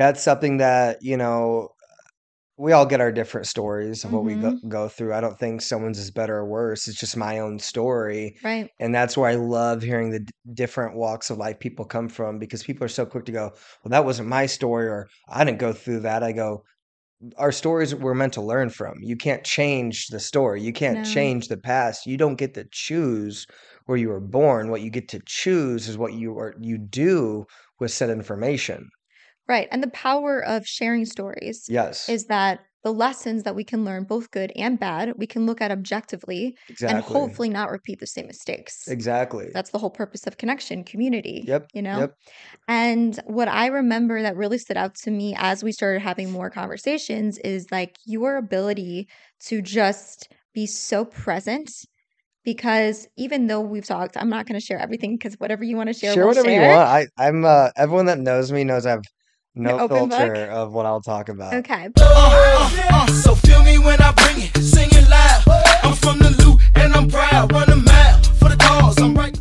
That's something that, you know, we all get our different stories of what we go, Mhm. go through. I don't think someone's is better or worse. It's just my own story. Right. And that's where I love hearing the d- different walks of life people come from because people are so quick to go, well, that wasn't my story or I didn't go through that. I go, our stories we're meant to learn from. You can't change the story. You can't No. change the past. You don't get to choose where you were born. What you get to choose is what you are you do with said information. Right. And the power of sharing stories Yes. is that the lessons that we can learn, both good and bad, we can look at objectively and hopefully not repeat the same mistakes. Exactly. That's the whole purpose of connection, community, Yep. you know? Yep. And what I remember that really stood out to me as we started having more conversations is like your ability to just be so present. Because even though we've talked, I'm not going to share everything because whatever you want to share, Share we'll whatever you want. I I'm uh everyone that knows me knows I have no open book. filter of what I'll talk about. Okay. Uh, uh, uh, so feel me when I bring it, sing it loud. I'm from the Lou and I'm proud. Run a mile for the cause. I'm right.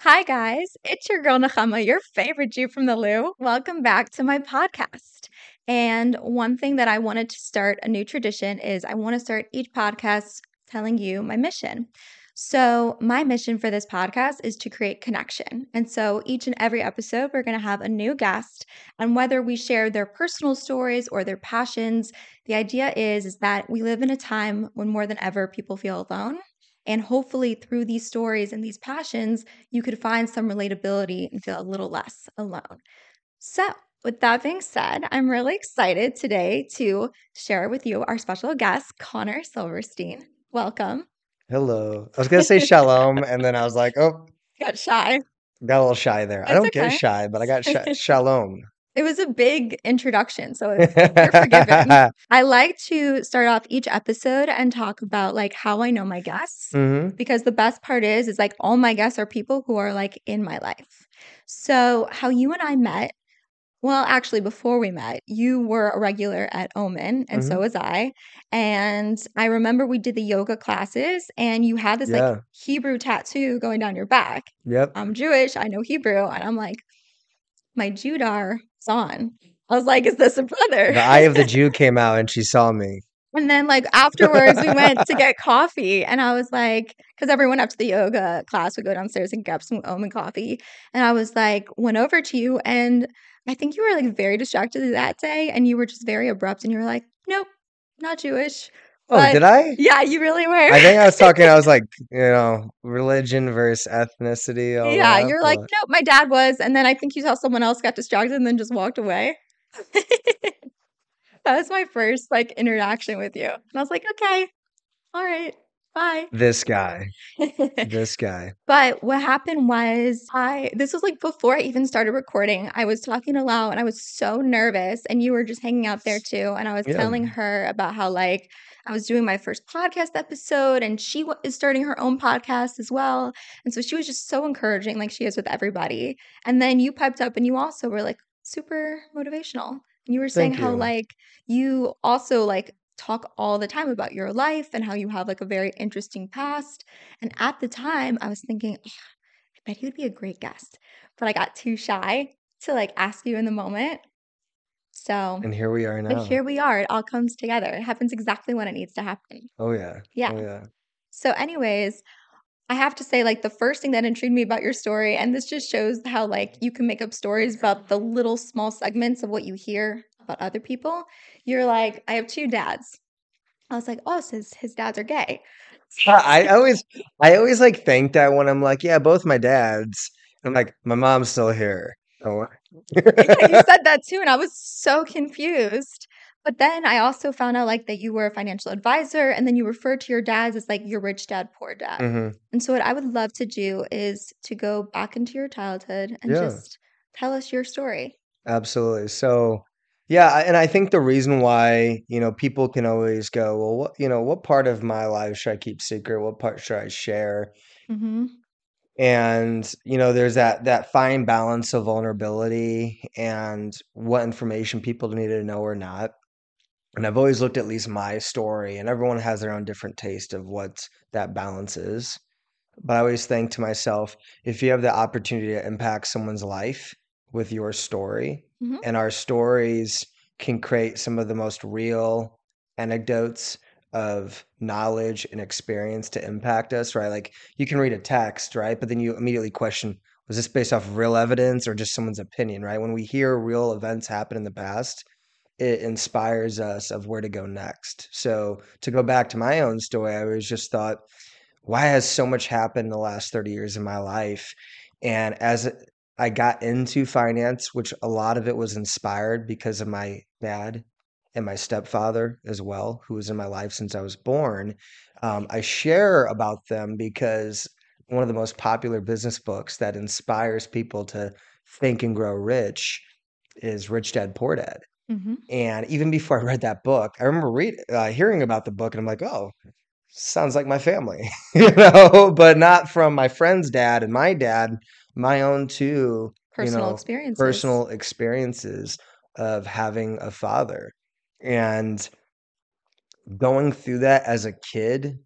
Hi, guys. It's your girl, Nechama, your favorite Jew from the Lou. Welcome back to my podcast. And one thing that I wanted to start a new tradition is I want to start each podcast telling you my mission. So, my mission for this podcast is to create connection. And so, each and every episode, we're going to have a new guest. And whether we share their personal stories or their passions, the idea is, is that we live in a time when more than ever people feel alone. And hopefully, through these stories and these passions, you could find some relatability and feel a little less alone. So, with that being said, I'm really excited today to share with you our special guest, Connor Silverstein. Welcome. Hello. I was gonna say shalom, and then I was like, oh, Got shy. got a little shy there. I don't get shy, but I got sh- shalom. It was a big introduction, so you're forgiven. I like to start off each episode and talk about like how I know my guests. hmm because the best part is is like all my guests are people who are like in my life so how you and i met well actually before we met you were a regular at omen and so Mhm. was i and i remember we did the yoga classes and you had this Yeah. like hebrew tattoo going down your back Yep. i'm jewish i know hebrew and i'm like my judar is on i was like is this a brother The eye of the Jew came out, and she saw me. and then, like, afterwards, we went to get coffee. And I was like, because everyone after the yoga class would go downstairs and get some omen coffee. And I was like, went over to you. And I think you were like very distracted that day. And you were just very abrupt. And you were like, nope, not Jewish. Oh, But- did I? Yeah, you really were. I think I was talking. I was like, you know, religion versus ethnicity. yeah, that, you're like, nope, my dad was. And then I think you saw someone else got distracted and then just walked away. that was my first like interaction with you. And I was like, okay, all right, bye. this guy, this guy. But what happened was I this was like before I even started recording. I was talking to Lau and I was so nervous and you were just hanging out there too and I was Yeah. telling her about how like I was doing my first podcast episode and she is starting her own podcast as well. And so she was just so encouraging like she is with everybody. And then you piped up and you also were like super motivational. And you were saying Thank how like you also like talk all the time about your life and how you have like a very interesting past. And at the time, I was thinking, "Ugh, I bet he would be a great guest. But I got too shy to like ask you in the moment. So, And here we are now. but here we are. It all comes together. It happens exactly when it needs to happen. oh yeah. Yeah. Oh yeah. So, anyways, I have to say, like, the first thing that intrigued me about your story, and this just shows how, like, you can make up stories about the little small segments of what you hear about other people. You're like, I have two dads. I was like, oh, so his, his dads are gay. I always, I always like think that when I'm like, yeah, both my dads. I'm like, my mom's still here. Oh, yeah, you said that too, and I was so confused. But then I also found out like that you were a financial advisor, and then you refer to your dads as like your rich dad, poor dad. hmm And so what I would love to do is to go back into your childhood and Yeah. just tell us your story. Absolutely. So, yeah, and I think the reason why, you know, people can always go, well, what, you know, what part of my life should I keep secret? What part should I share? Mm-hmm. And, you know, there's that that fine balance of vulnerability and what information people need to know or not. And I've always looked at least my story, and everyone has their own different taste of what that balance is. But I always think to myself, if you have the opportunity to impact someone's life, with your story, Mhm. and our stories can create some of the most real anecdotes of knowledge and experience to impact us, right? Like you can read a text, right? But then you immediately question, was this based off of real evidence or just someone's opinion, right? When we hear real events happen in the past, it inspires us of where to go next. So to go back to my own story, I was just thought, why has so much happened in the last 30 years of my life? And as I got into finance, which a lot of it was inspired because of my dad and my stepfather as well, who was in my life since I was born. Um, I share about them because one of the most popular business books that inspires people to think and grow rich is Rich Dad Poor Dad. Mhm. And even before I read that book, I remember read, uh, hearing about the book, and I'm like, oh, sounds like my family, you know, but not from my friend's dad and my dad, my own too, you Personal know, experiences. personal experiences of having a father. And going through that as a kid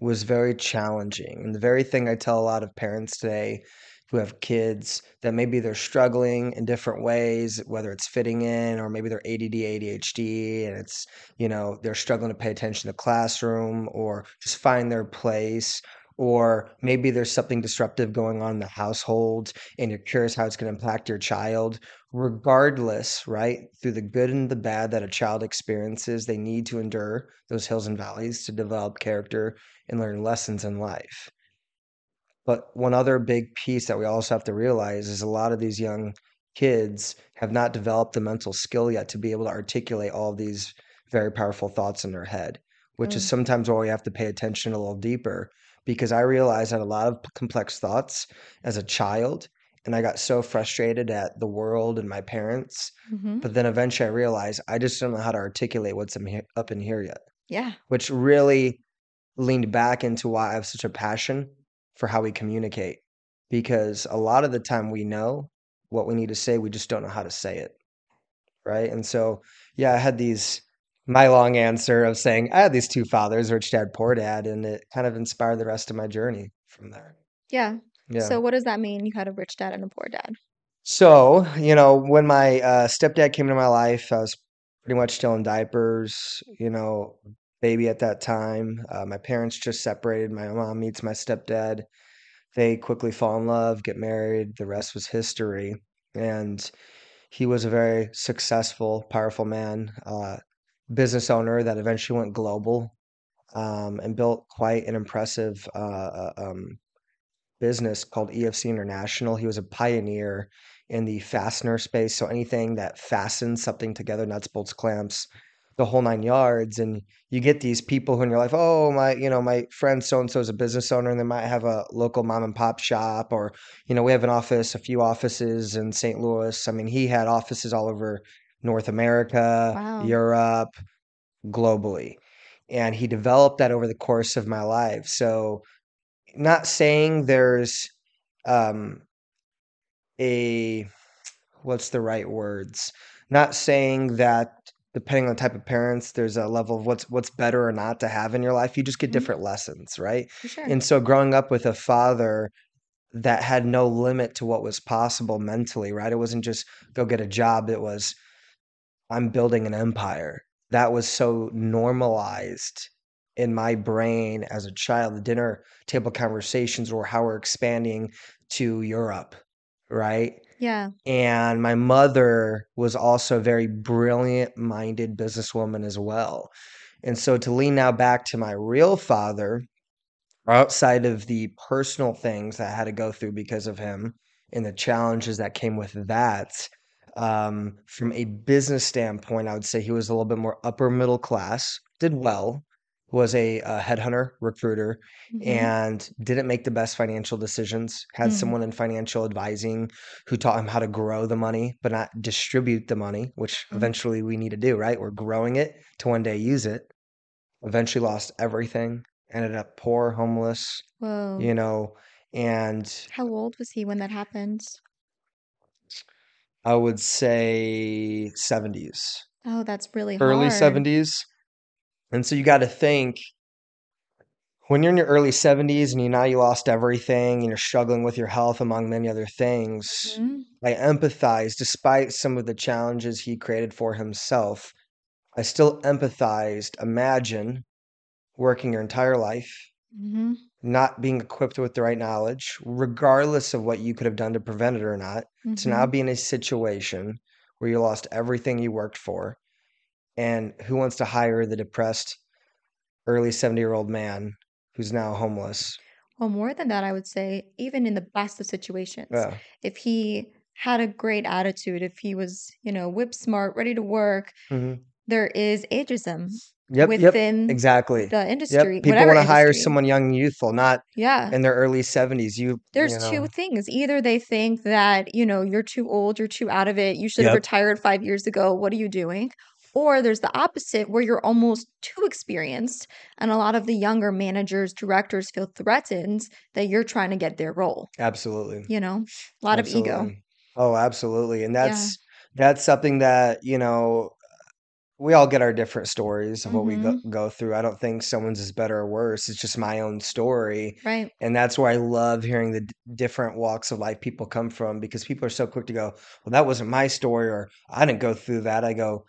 was very challenging. And the very thing I tell a lot of parents today who have kids that maybe they're struggling in different ways, whether it's fitting in or maybe they're ADD, ADHD, and it's, you know, they're struggling to pay attention to the classroom or just find their place. Or maybe there's something disruptive going on in the household and you're curious how it's going to impact your child. Regardless, right, through the good and the bad that a child experiences, they need to endure those hills and valleys to develop character and learn lessons in life. But one other big piece that we also have to realize is a lot of these young kids have not developed the mental skill yet to be able to articulate all these very powerful thoughts in their head, which is Mm. sometimes where we have to pay attention a little deeper because I realized I had a lot of complex thoughts as a child and I got so frustrated at the world and my parents. Mhm. But then eventually I realized I just don't know how to articulate what's in up in here yet Yeah. which really leaned back into why I have such a passion for how we communicate. Because a lot of the time we know what we need to say, we just don't know how to say it. Right. And so, yeah, I had these, my long answer of saying I had these two fathers, rich dad, poor dad, and it kind of inspired the rest of my journey from there. Yeah. Yeah. So what does that mean? You had a rich dad and a poor dad. So, you know, when my uh, stepdad came into my life, I was pretty much still in diapers, you know, baby at that time. Uh, my parents just separated. My mom meets my stepdad. They quickly fall in love, get married. The rest was history. And he was a very successful, powerful man, uh, business owner that eventually went global um, and built quite an impressive uh, uh, um, business called EFC International. He was a pioneer in the fastener space. So anything that fastens something together, nuts, bolts, clamps, the whole nine yards. And you get these people who in your life, oh, my, you know, my friend so and so is a business owner and they might have a local mom and pop shop, or, you know, we have an office, a few offices in St. Louis. I mean, he had offices all over North America, Wow. Europe, globally. And he developed that over the course of my life. So, not saying there's um a what's the right words not saying that depending on the type of parents there's a level of what's what's better or not to have in your life you just get Mhm. different lessons right sure. and so growing up with a father that had no limit to what was possible mentally right it wasn't just go get a job it was i'm building an empire that was so normalized in my brain as a child the dinner table conversations were how we're expanding to europe right yeah. and my mother was also a very brilliant minded businesswoman as well and so to lean now back to my real father outside of the personal things that I had to go through because of him and the challenges that came with that. Um, from a business standpoint, I would say he was a little bit more upper middle class, did well, was a, a headhunter, recruiter, Mhm. and didn't make the best financial decisions. Had Mm. someone in financial advising who taught him how to grow the money, but not distribute the money, which Mhm. eventually we need to do, right? We're growing it to one day use it. Eventually lost everything, ended up poor, homeless, Whoa. you know, and How old was he when that happened? I would say 70s, Oh, that's really early hard. 70s. And so you got to think when you're in your early 70s and you now you lost everything and you're struggling with your health among many other things, Mhm. I empathize despite some of the challenges he created for himself. I still empathized. Imagine working your entire life, Mhm. Not being equipped with the right knowledge, regardless of what you could have done to prevent it or not, to now Mhm. be in a situation where you lost everything you worked for. And who wants to hire the depressed early 70 year old man who's now homeless? Well, more than that, I would say, even in the best of situations, Yeah. if he had a great attitude, if he was, you know, whip smart, ready to work, hmm there is ageism Yep. Yep. within Exactly. the Yep. industry, People want to hire someone young and youthful, not Yeah. in their early 70s. You, There's you two things. Either they think that, you know, you're too old, you're too out of it, you should have Yep. retired five years ago. What are you doing? Or there's the opposite where you're almost too experienced. And a lot of the younger managers, directors feel threatened that you're trying to get their role. absolutely. You know, a lot of ego. Oh, absolutely. And Yeah. that's that's something that, you know, we all get our different stories of what we go, hmm go through. I don't think someone's is better or worse. It's just my own story. Right. And that's where I love hearing the d- different walks of life people come from because people are so quick to go, well, that wasn't my story or I didn't go through that. I go,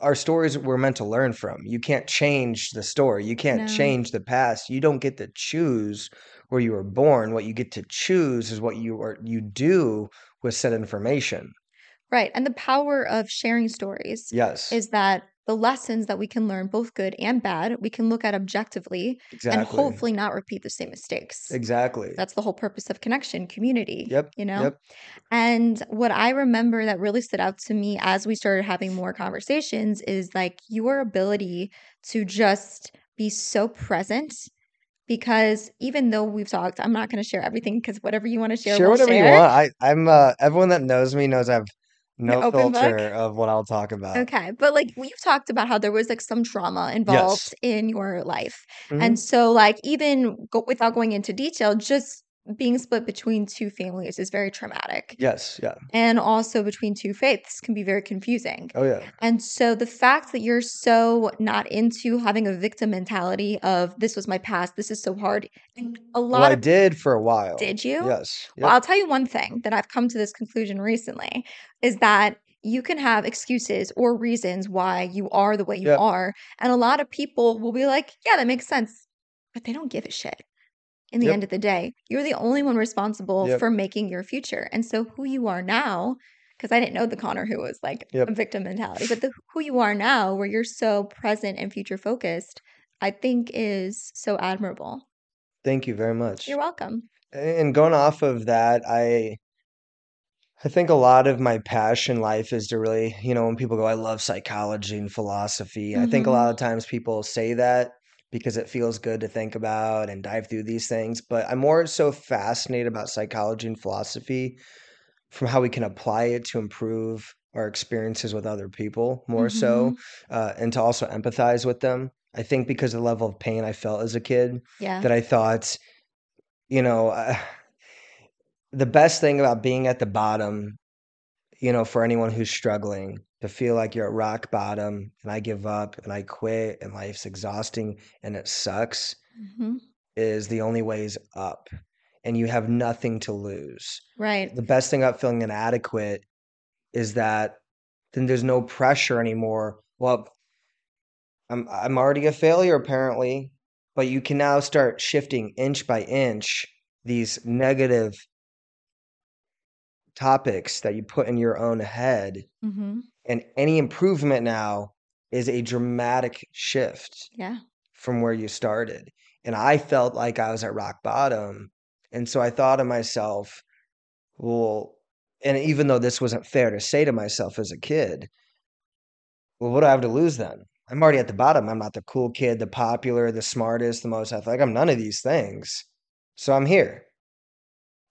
our stories we're meant to learn from. You can't change the story. You can't No. change the past. You don't get to choose where you were born. What you get to choose is what you are you do with said information. Right. And the power of sharing stories Yes, is that the lessons that we can learn, both good and bad, we can look at objectively and hopefully not repeat the same mistakes. Exactly. That's the whole purpose of connection, community, Yep. you know? Yep. And what I remember that really stood out to me as we started having more conversations is like your ability to just be so present. Because even though we've talked, I'm not going to share everything because whatever you want to share, Share we'll whatever you want. I I'm uh everyone that knows me knows I have An no open book. filter of what I'll talk about. Okay. But like we've talked about how there was like some trauma Yes. involved in your life. hmm And so, like, even go- without going into detail, just being split between two families is very traumatic. Yes. Yeah. And also between two faiths can be very confusing. Oh yeah. And so the fact that you're so not into having a victim mentality of this was my past, this is so hard. And a Well, lot I did for a while. did you? Yes. Well, I'll tell you one thing that I've come to this conclusion recently is that you can have excuses or reasons why you are the way you Yep. are. And a lot of people will be like, yeah, that makes sense. But they don't give a shit. In the Yep. end of the day, you're the only one responsible Yep. for making your future. And so who you are now, because I didn't know the Connor who was like Yep. a victim mentality, but the who you are now, where you're so present and future focused, I think is so admirable. Thank you very much. You're welcome. And going off of that, I I think a lot of my passion in life is to really, you know, when people go, I love psychology and philosophy. I think a hmm lot of times people say that because it feels good to think about and dive through these things. But I'm more so fascinated about psychology and philosophy from how we can apply it to improve our experiences with other people more hmm so, uh, and to also empathize with them. I think because of the level of pain I felt as a kid, Yeah. that I thought, you know, uh, the best thing about being at the bottom, you know, for anyone who's struggling, to feel like you're at rock bottom and I give up and I quit and life's exhausting and it sucks hmm is the only ways up and you have nothing to lose. Right. The best thing about feeling inadequate is that then there's no pressure anymore. Well, I'm I'm already a failure apparently, but you can now start shifting inch by inch these negative topics that you put in your own head hmm and any improvement now is a dramatic shift Yeah. from where you started. And I felt like I was at rock bottom. And so I thought to myself, well, and even though this wasn't fair to say to myself as a kid, well, what do I have to lose then? I'm already at the bottom. I'm not the cool kid, the popular, the smartest, the most athletic. I'm none of these things. So I'm here.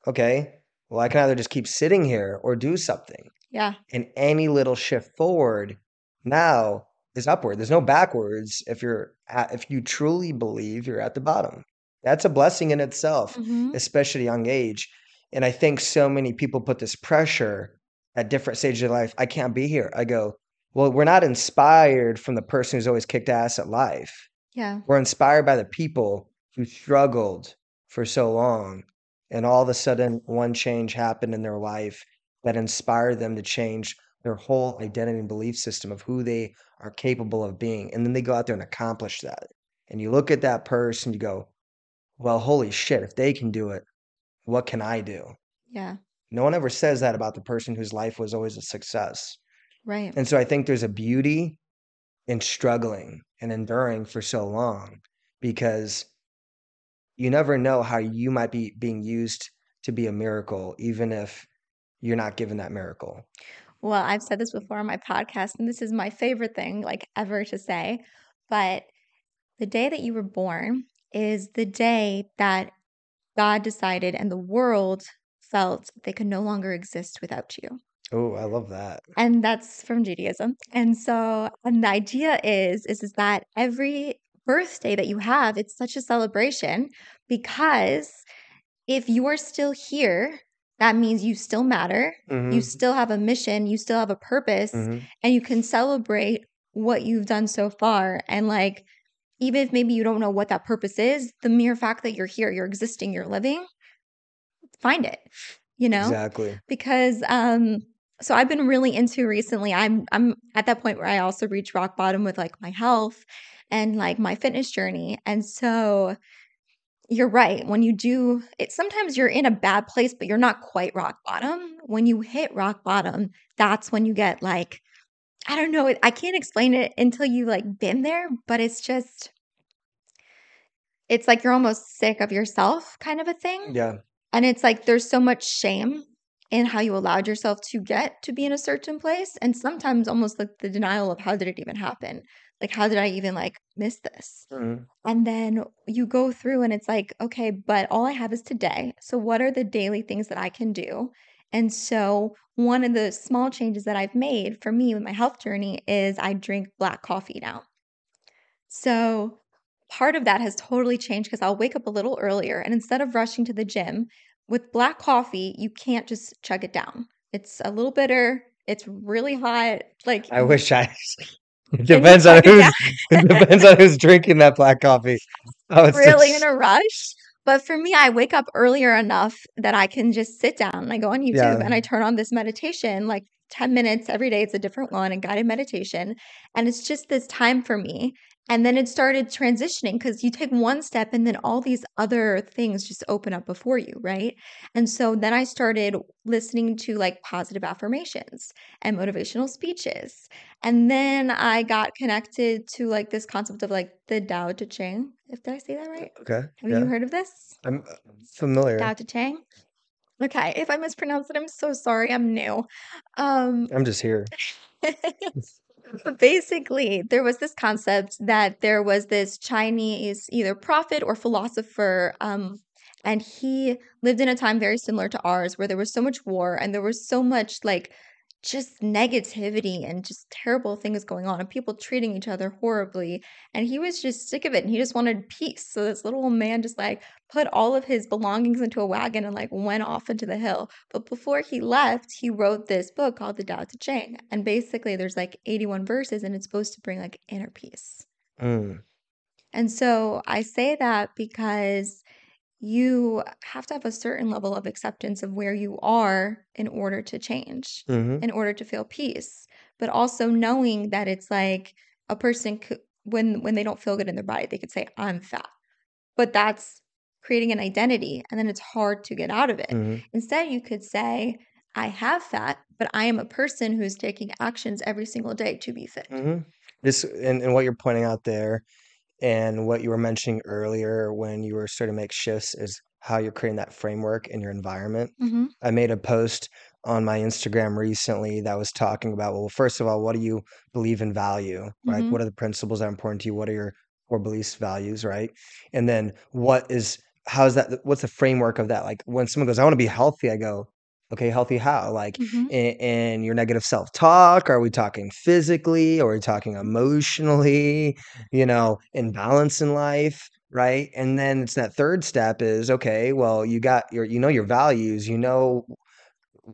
Okay. Well, I can either just keep sitting here or do something. Yeah. And any little shift forward now is upward. There's no backwards if you're at, if you truly believe you're at the bottom. That's a blessing in itself, hmm especially at a young age. And I think so many people put this pressure at different stages of life. I can't be here. I go, well, we're not inspired from the person who's always kicked ass at life. Yeah. We're inspired by the people who struggled for so long, and all of a sudden one change happened in their life that inspired them to change their whole identity and belief system of who they are capable of being. And then they go out there and accomplish that. And you look at that person, you go, well, holy shit, if they can do it, what can I do? Yeah. No one ever says that about the person whose life was always a success. Right. And so I think there's a beauty in struggling and enduring for so long because you never know how you might be being used to be a miracle, even if you're not given that miracle. Well, I've said this before on my podcast, and this is my favorite thing, like ever to say. But the day that you were born is the day that God decided and the world felt they could no longer exist without you. Oh, I love that. And that's from Judaism. And so, and the idea is, is, is that every birthday that you have, it's such a celebration because if you are still here, that means you still matter. hmm You still have a mission, you still have a purpose, hmm and you can celebrate what you've done so far. And like, even if maybe you don't know what that purpose is, the mere fact that you're here, you're existing, you're living, find it, you know? Exactly. Because um so I've been really into recently. I'm I'm at that point where I also reach rock bottom with like my health and like my fitness journey. And so you're right. When you do it, sometimes you're in a bad place, but you're not quite rock bottom. When you hit rock bottom, that's when you get like, I don't know, I can't explain it until you like been there, but it's just, it's like you're almost sick of yourself kind of a thing. Yeah. And it's like there's so much shame in how you allowed yourself to get to be in a certain place. And sometimes almost like the denial of how did it even happen? Like, how did I even like miss this? hmm And then you go through and it's like, okay, but all I have is today. So, what are the daily things that I can do? And so, one of the small changes that I've made for me with my health journey is I drink black coffee now. So, part of that has totally changed because I'll wake up a little earlier and instead of rushing to the gym with black coffee, you can't just chug it down. It's a little bitter, it's really hot. Like, I wish I. It depends on who's. It depends on who's drinking that black coffee. Oh, it's really in a rush. But for me, I wake up earlier enough that I can just sit down and I go on YouTube yeah. and I turn on this meditation, like 10 minutes every day. It's a different one, a guided meditation. And it's just this time for me. And then it started transitioning because you take one step and then all these other things just open up before you, right? And so then I started listening to like positive affirmations and motivational speeches. And then I got connected to like this concept of like the Tao Te Ching. If did I say that right? Okay. Have Yeah. you heard of this? I'm familiar. Tao familiar. Te Ching? Okay, if I mispronounce it, I'm so sorry. I'm new. Um, I'm just here. but basically, there was this concept that there was this Chinese either prophet or philosopher, um, and he lived in a time very similar to ours where there was so much war and there was so much like just negativity and just terrible things going on and people treating each other horribly. And he was just sick of it and he just wanted peace. So this little old man just like put all of his belongings into a wagon and like went off into the hill. But before he left, he wrote this book called The Tao Te Ching. And basically there's like 81 verses and it's supposed to bring like inner peace. Mm. And so I say that because you have to have a certain level of acceptance of where you are in order to change, hmm in order to feel peace, but also knowing that it's like a person could, when when they don't feel good in their body, they could say I'm fat. But that's creating an identity and then it's hard to get out of it. hmm Instead, you could say I have fat, but I am a person who's taking actions every single day to be fit. hmm This and, and what you're pointing out there, and what you were mentioning earlier when you were starting to make shifts is how you're creating that framework in your environment. hmm I made a post on my Instagram recently that was talking about, well, first of all, what do you believe in value, right? hmm What are the principles that are important to you? What are your core beliefs, values, right? And then what is, how's that, what's the framework of that? Like when someone goes, I want to be healthy, I go, okay, healthy how? Like hmm in, in your negative self talk? Are we talking physically? Or are we talking emotionally? You know, in balance in life? Right. And then it's that third step is okay, well, you got your, you know, your values, you know,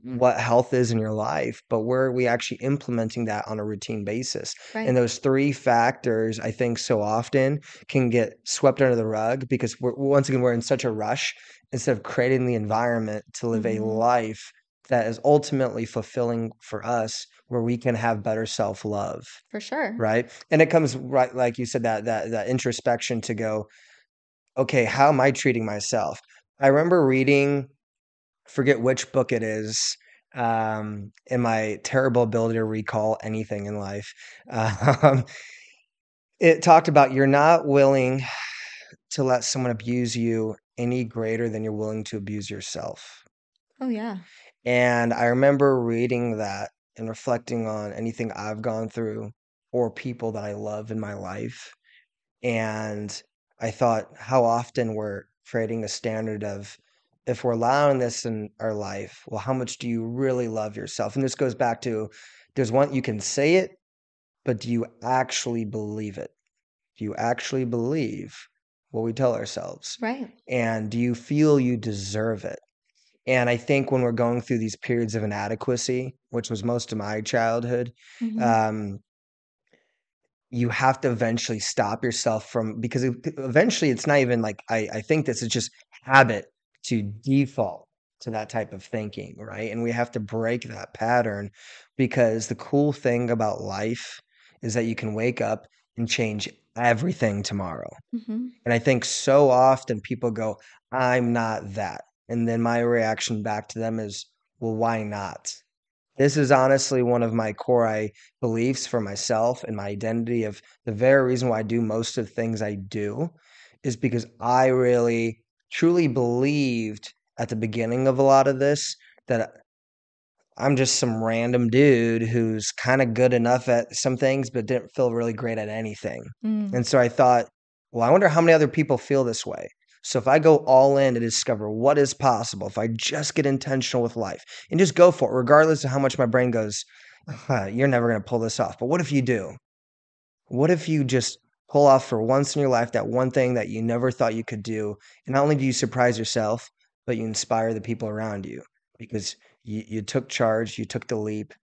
what health is in your life, but where are we actually implementing that on a routine basis? Right. And those three factors, I think, so often can get swept under the rug because we're, once again, we're in such a rush instead of creating the environment to live a Mhm. life that is ultimately fulfilling for us, where we can have better self love, For sure. right? And it comes right, like you said, that that that introspection to go, okay, how am I treating myself? I remember reading, forget which book it is, um, in my terrible ability to recall anything in life. Um, it talked about you're not willing to let someone abuse you any greater than you're willing to abuse yourself. Oh, yeah. And I remember reading that and reflecting on anything I've gone through or people that I love in my life. And I thought how often we're creating a standard of if we're allowing this in our life, well, how much do you really love yourself? And this goes back to there's one you can say it, but do you actually believe it? Do you actually believe what we tell ourselves? Right. And do you feel you deserve it? And I think when we're going through these periods of inadequacy, which was most of my childhood, Mhm. um, you have to eventually stop yourself from because eventually it's not even like I, I think this is just habit to default to that type of thinking, right? And we have to break that pattern because the cool thing about life is that you can wake up and change everything tomorrow. Mhm. And I think so often people go, I'm not that. And then my reaction back to them is, well, why not? This is honestly one of my core I beliefs for myself and my identity of the very reason why I do most of the things I do is because I really truly believed at the beginning of a lot of this that I'm just some random dude who's kind of good enough at some things but didn't feel really great at anything. Mm. And so I thought, well, I wonder how many other people feel this way. So if I go all in to discover what is possible, if I just get intentional with life and just go for it, regardless of how much my brain goes, "Huh, you're never going to pull this off. But what if you do? What if you just pull off for once in your life that one thing that you never thought you could do? And not only do you surprise yourself, but you inspire the people around you because you, you took charge, you took the leap,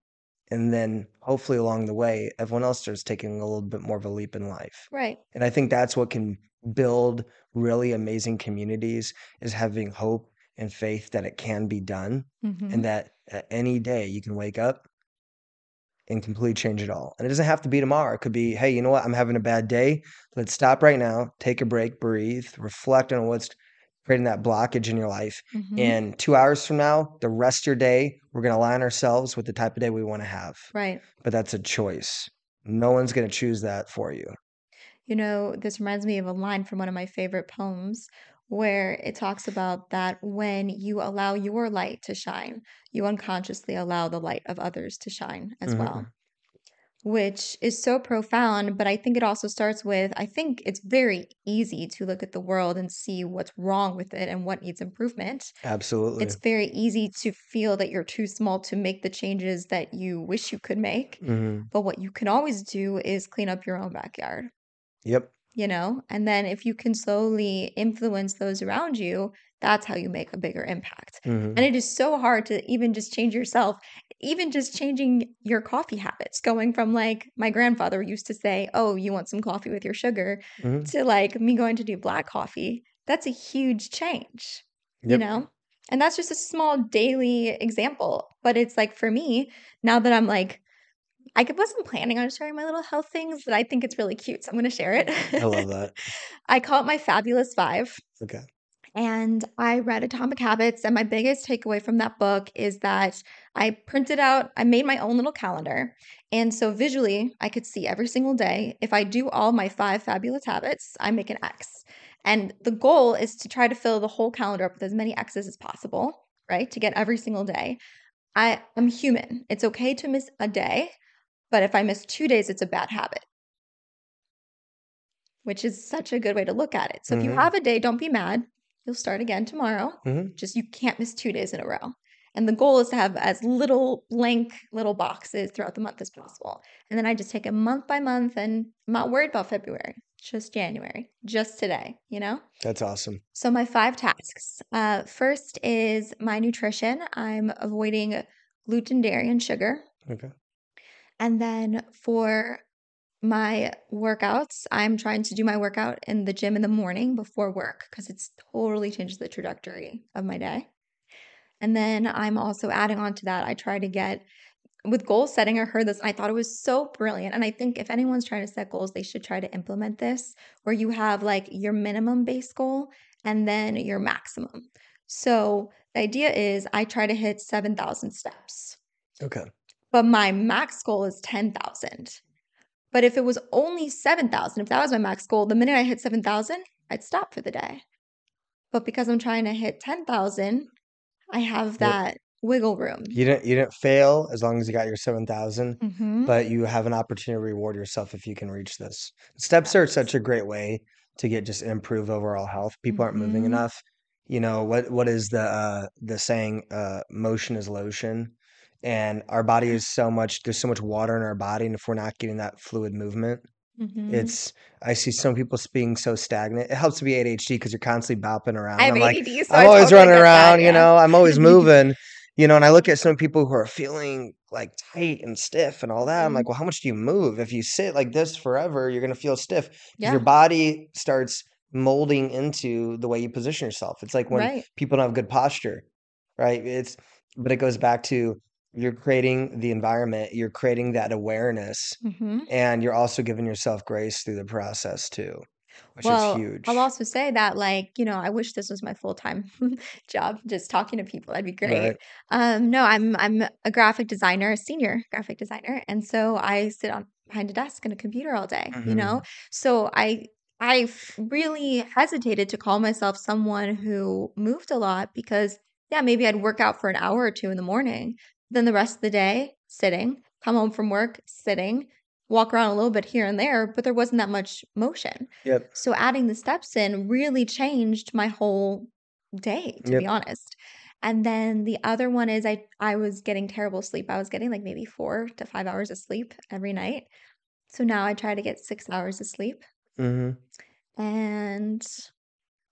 and then hopefully along the way, everyone else starts taking a little bit more of a leap in life. Right. And I think that's what can build really amazing communities is having hope and faith that it can be done Mhm. and that at any day you can wake up and completely change it all. And it doesn't have to be tomorrow. It could be, hey, you know what? I'm having a bad day. Let's stop right now, take a break, breathe, reflect on what's creating that blockage in your life. Mhm. And two hours from now, the rest of your day, we're going to align ourselves with the type of day we want to have. Right. But that's a choice. No one's going to choose that for you. You know, this reminds me of a line from one of my favorite poems where it talks about that when you allow your light to shine, you unconsciously allow the light of others to shine as Mhm. well, which is so profound. But I think it also starts with I think it's very easy to look at the world and see what's wrong with it and what needs improvement. Absolutely. It's very easy to feel that you're too small to make the changes that you wish you could make. hmm But what you can always do is clean up your own backyard Yep. You know and then if you can slowly influence those around you that's how you make a bigger impact. Hmm and it is so hard to even just change yourself even just changing your coffee habits going from like my grandfather used to say oh you want some coffee with your sugar hmm to like me going to do black coffee that's a huge change you know? And that's just a small daily example but it's like for me now that i'm like I wasn't planning on sharing my little health things, but I think it's really cute, so I'm going to share it. I love that. I call it my fabulous five. Okay. And I read Atomic Habits, and my biggest takeaway from that book is that I printed out, I made my own little calendar. And so visually, I could see every single day. If I do all my five fabulous habits, I make an X. And the goal is to try to fill the whole calendar up with as many X's as possible, right? To get every single day. I am human. It's okay to miss a day, but if I miss two days, it's a bad habit, which is such a good way to look at it. So if you Mhm. have a day, don't be mad. You'll start again tomorrow. hmm Just you can't miss two days in a row. And the goal is to have as little blank little boxes throughout the month as possible. And then I just take it month by month and I'm not worried about February, just January, just today, you know? That's awesome. So, my five tasks. Uh, first is my nutrition. I'm avoiding gluten, dairy, and sugar. Okay. And then for my workouts, I'm trying to do my workout in the gym in the morning before work because it's totally changes the trajectory of my day. And then I'm also adding on to that, I try to get with goal setting. I heard this, I thought it was so brilliant. And I think if anyone's trying to set goals, they should try to implement this where you have like your minimum base goal and then your maximum. So the idea is I try to hit 7,000 steps, Okay. But my max goal is 10,000. But if it was only 7,000, if that was my max goal, the minute I hit 7,000, I'd stop for the day. But because I'm trying to hit 10,000, I have that wiggle room. You didn't you didn't fail as long as you got your 7,000, hmm but you have an opportunity to reward yourself if you can reach this. Steps are such a great way to get just improve overall health. People aren't moving hmm enough. You know, what what is the uh the saying uh motion is lotion and our body is so much there's so much water in our body and if we're not getting that fluid movement, hmm it's I see some people being so stagnant. It helps to be ADHD because you're constantly bopping around. I I'm like so I'm I always totally running get that. around, you know, I'm always moving, you know, and I look at some people who are feeling like tight and stiff and all that. I'm hmm like, well, how much do you move? If you sit like this forever, you're going to feel stiff because your body starts molding into the way you position yourself. It's like when Right. people don't have good posture, right? It's, but it goes back to you're creating the environment, you're creating that awareness, hmm and you're also giving yourself grace through the process too, which is huge I'll also say that, like, you know, I wish this was my full time job, just talking to people. That'd be great. Right. Um, no, I'm I'm a graphic designer, a senior graphic designer, and so I sit on behind a desk and a computer all day. You hmm know, so i i really hesitated to call myself someone who moved a lot because, yeah, maybe I'd work out for an hour or two in the morning, then the rest of the day sitting, come home from work sitting, walk around a little bit here and there, but there wasn't that much motion. Yep. So adding the steps in really changed my whole day, to Yep. be honest. And then the other one is I I was getting terrible sleep. I was getting like maybe 4 to 5 hours of sleep every night. So now I try to get 6 hours of sleep. hmm And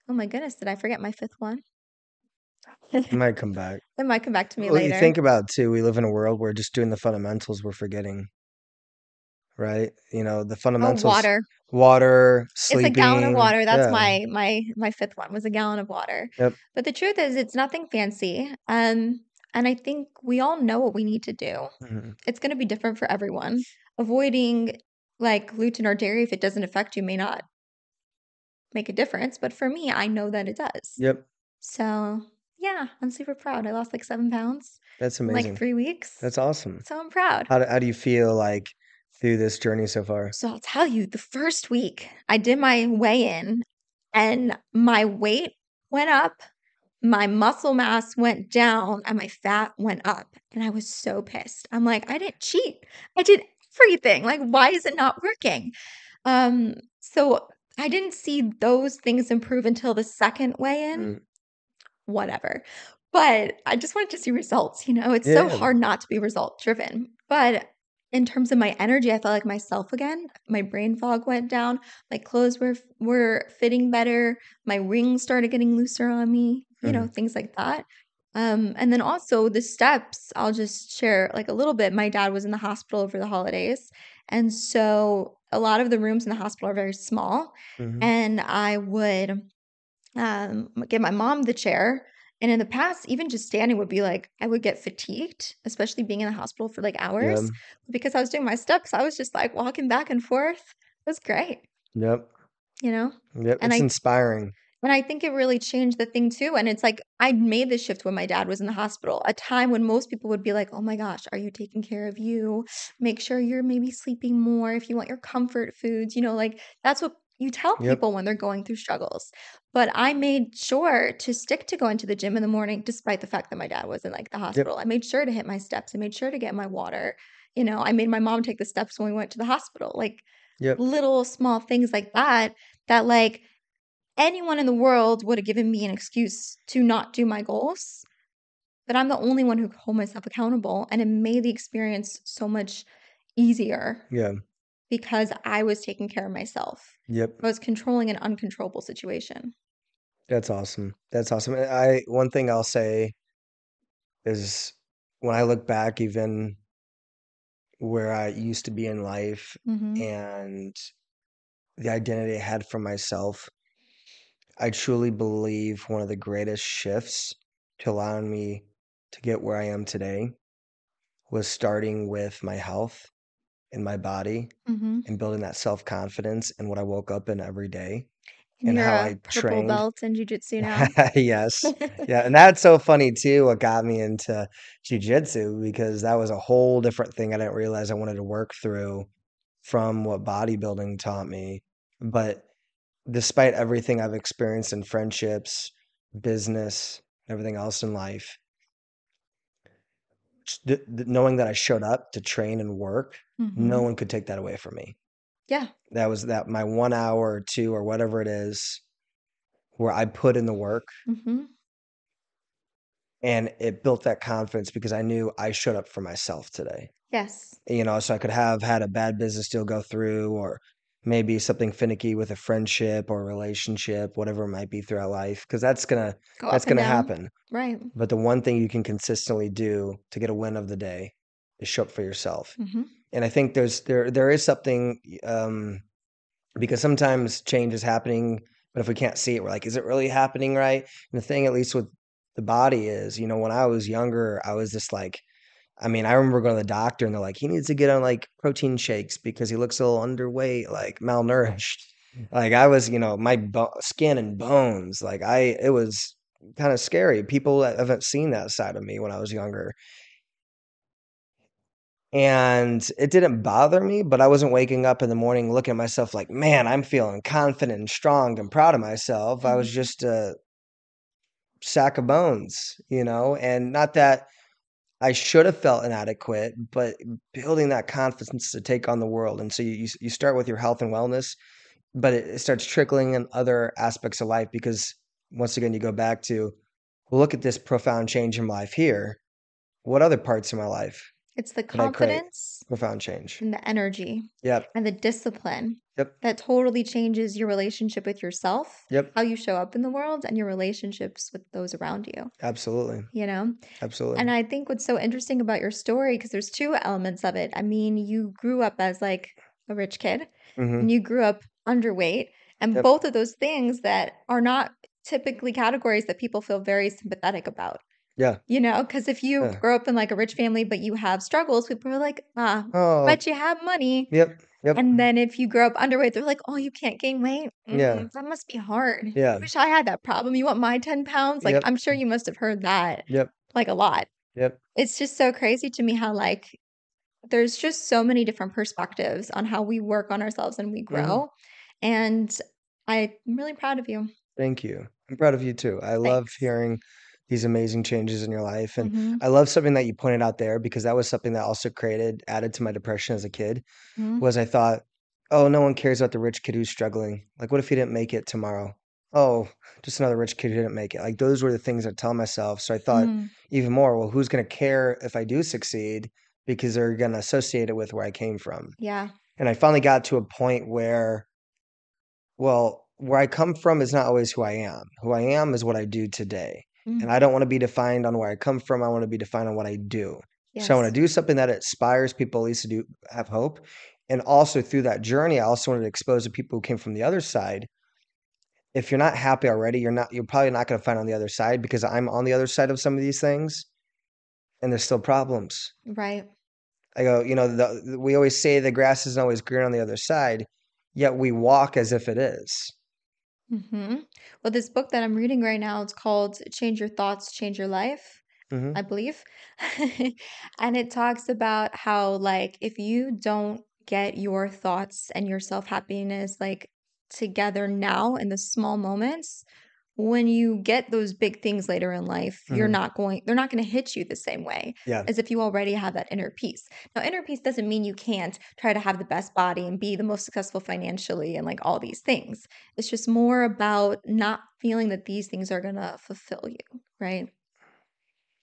oh my goodness, did I forget my fifth one? It might come back. It might come back to me later. Well, you think about too, we live in a world where just doing the fundamentals we're forgetting, right? You know, the Oh, fundamentals, water. water, It's a gallon of water. That's Yeah. my my my fifth one was a gallon of water. Yep. But the truth is it's nothing fancy. Um and I think we all know what we need to do. hmm It's going to be different for everyone. Avoiding like gluten or dairy if it doesn't affect you may not make a difference, but for me, I know that it does. Yep. So, yeah, I'm super proud. I lost like 7 pounds That's in like 3 weeks. That's awesome. So I'm proud. How do, how do you feel like through this journey so far? So I'll tell you, the first week I did my weigh in and my weight went up, my muscle mass went down, and my fat went up. And I was so pissed. I'm like, I didn't cheat. I did everything. Like, why is it not working? Um, so I didn't see those things improve until the second weigh in. Mm, Whatever. But I just wanted to see results. You know, it's so hard not to be result driven. But in terms of my energy, I felt like myself again. My brain fog went down. My clothes were were fitting better. My rings started getting looser on me. You know, mhm. things like that. Um, and then also the steps. I'll just share like a little bit. My dad was in the hospital over the holidays, and so a lot of the rooms in the hospital are very small. Mhm. And I would um, give my mom the chair. And in the past, even just standing would be like, I would get fatigued, especially being in the hospital for like Yeah. hours. Because I was doing my steps, I was just like walking back and forth. It was great, Yep. you know? Yep. And It's I inspiring. and I think it really changed the thing too. And it's like I made this shift when my dad was in the hospital, a time when most people would be like, Oh my gosh, are you taking care of you? Make sure you're maybe sleeping more if you want your comfort foods. You know, like that's what you tell Yep. people when they're going through struggles. But I made sure to stick to going to the gym in the morning, despite the fact that my dad was in like the Yep. hospital. I made sure to hit my steps. I made sure to get my water. You know, I made my mom take the steps when we went to the hospital. Like Yep. little small things like that, that like anyone in the world would have given me an excuse to not do my goals. but I'm the only one who could hold myself accountable. And it made the experience so much easier Yeah. because I was taking care of myself. Yep. I was controlling an uncontrollable situation. That's awesome. That's awesome. And I one thing I'll say is when I look back even where I used to be in life hmm and the identity I had for myself, I truly believe one of the greatest shifts to allowing me to get where I am today was starting with my health and my body hmm and building that self-confidence and what I woke up in every day And and how I purple trained. belt in jujitsu now. Yes. Yeah, and that's so funny too, what got me into jujitsu because that was a whole different thing I didn't realize I wanted to work through from what bodybuilding taught me. But despite everything I've experienced in friendships, business, everything else in life, th- th- knowing that I showed up to train and work, no hmm one could take that away from me. Yeah. That was that my one hour or two or whatever it is where I put in the work hmm and it built that confidence because I knew I showed up for myself today. Yes. You know, so I could have had a bad business deal go through or maybe something finicky with a friendship or a relationship, whatever it might be throughout life, because that's gonna Go that's gonna down. happen. Right. But the one thing you can consistently do to get a win of the day is show up for yourself. hmm And I think there's there there is something um because sometimes change is happening, but if we can't see it, we're like, is it really happening right? And the thing, at least with the body, is, you know, when I was younger, I was just like, I mean, I remember going to the doctor and they're like, he needs to get on like protein shakes because he looks a little underweight, like malnourished. Like I was, you know, my bo- skin and bones, like I, it was kind of scary. People that haven't seen that side of me when I was younger. And it didn't bother me, but I wasn't waking up in the morning looking at myself like, man, I'm feeling confident and strong and proud of myself. I was Mhm. just a sack of bones, you know, and not that I should have felt inadequate, but building that confidence to take on the world. And so you you, start with your health and wellness, but it, starts trickling in other aspects of life because once again, you go back to well, look at this profound change in life here. What other parts of my life It's the could I create confidence profound change? and the energy Yep. and the discipline Yep. that totally changes your relationship with yourself, Yep. how you show up in the world, and your relationships with those around you, Absolutely. you know? Absolutely. And I think what's so interesting about your story, because there's two elements of it. I mean, you grew up as like a rich kid hmm and you grew up underweight, and Yep. both of those things that are not typically categories that people feel very sympathetic about. Yeah. You know, because if you Yeah. grow up in like a rich family, but you have struggles, people are like, ah, Oh, but you have money. yep. Yep. And then if you grow up underweight, they're like, oh, you can't gain weight. Yeah. Mm, that must be hard. Yeah. Wish I had that problem. You want my 10 pounds? Like, Yep. I'm sure you must have heard that Yep. like a lot. Yep. It's just so crazy to me how, like, there's just so many different perspectives on how we work on ourselves and we hmm grow. And I'm really proud of you. Thank you. I'm proud of you too. I love hearing these amazing changes in your life. And hmm I love something that you pointed out there because that was something that also created, added to my depression as a kid, hmm was I thought, oh, no one cares about the rich kid who's struggling. Like, what if he didn't make it tomorrow? Oh, just another rich kid who didn't make it. Like, those were the things I tell myself. So I thought Mm, even more, well, who's going to care if I do succeed because they're going to associate it with where I came from. yeah. And I finally got to a point where, well, where I come from is not always who I am. Who I am is what I do today. And Mm, I don't want to be defined on where I come from. I want to be defined on what I do. So I want to do something that inspires people at least to do have hope. And also through that journey, I also wanted to expose the people who came from the other side. If you're not happy already, you're not you're probably not going to find on the other side because I'm on the other side of some of these things and there's still problems. Right. I go, you know, the- we always say the grass isn't always green on the other side, yet we walk as if it is. Hmm Well, this book that I'm reading right now, it's called Change Your Thoughts, Change Your Life. hmm I believe. and it talks about how, like, if you don't get your thoughts and your self happiness, like, together now in the small moments, when you get those big things later in life, you're hmm not going, they're not going to hit you the same way Yeah. as if you already have that inner peace. Now, inner peace doesn't mean you can't try to have the best body and be the most successful financially and like all these things. It's just more about not feeling that these things are going to fulfill you, right?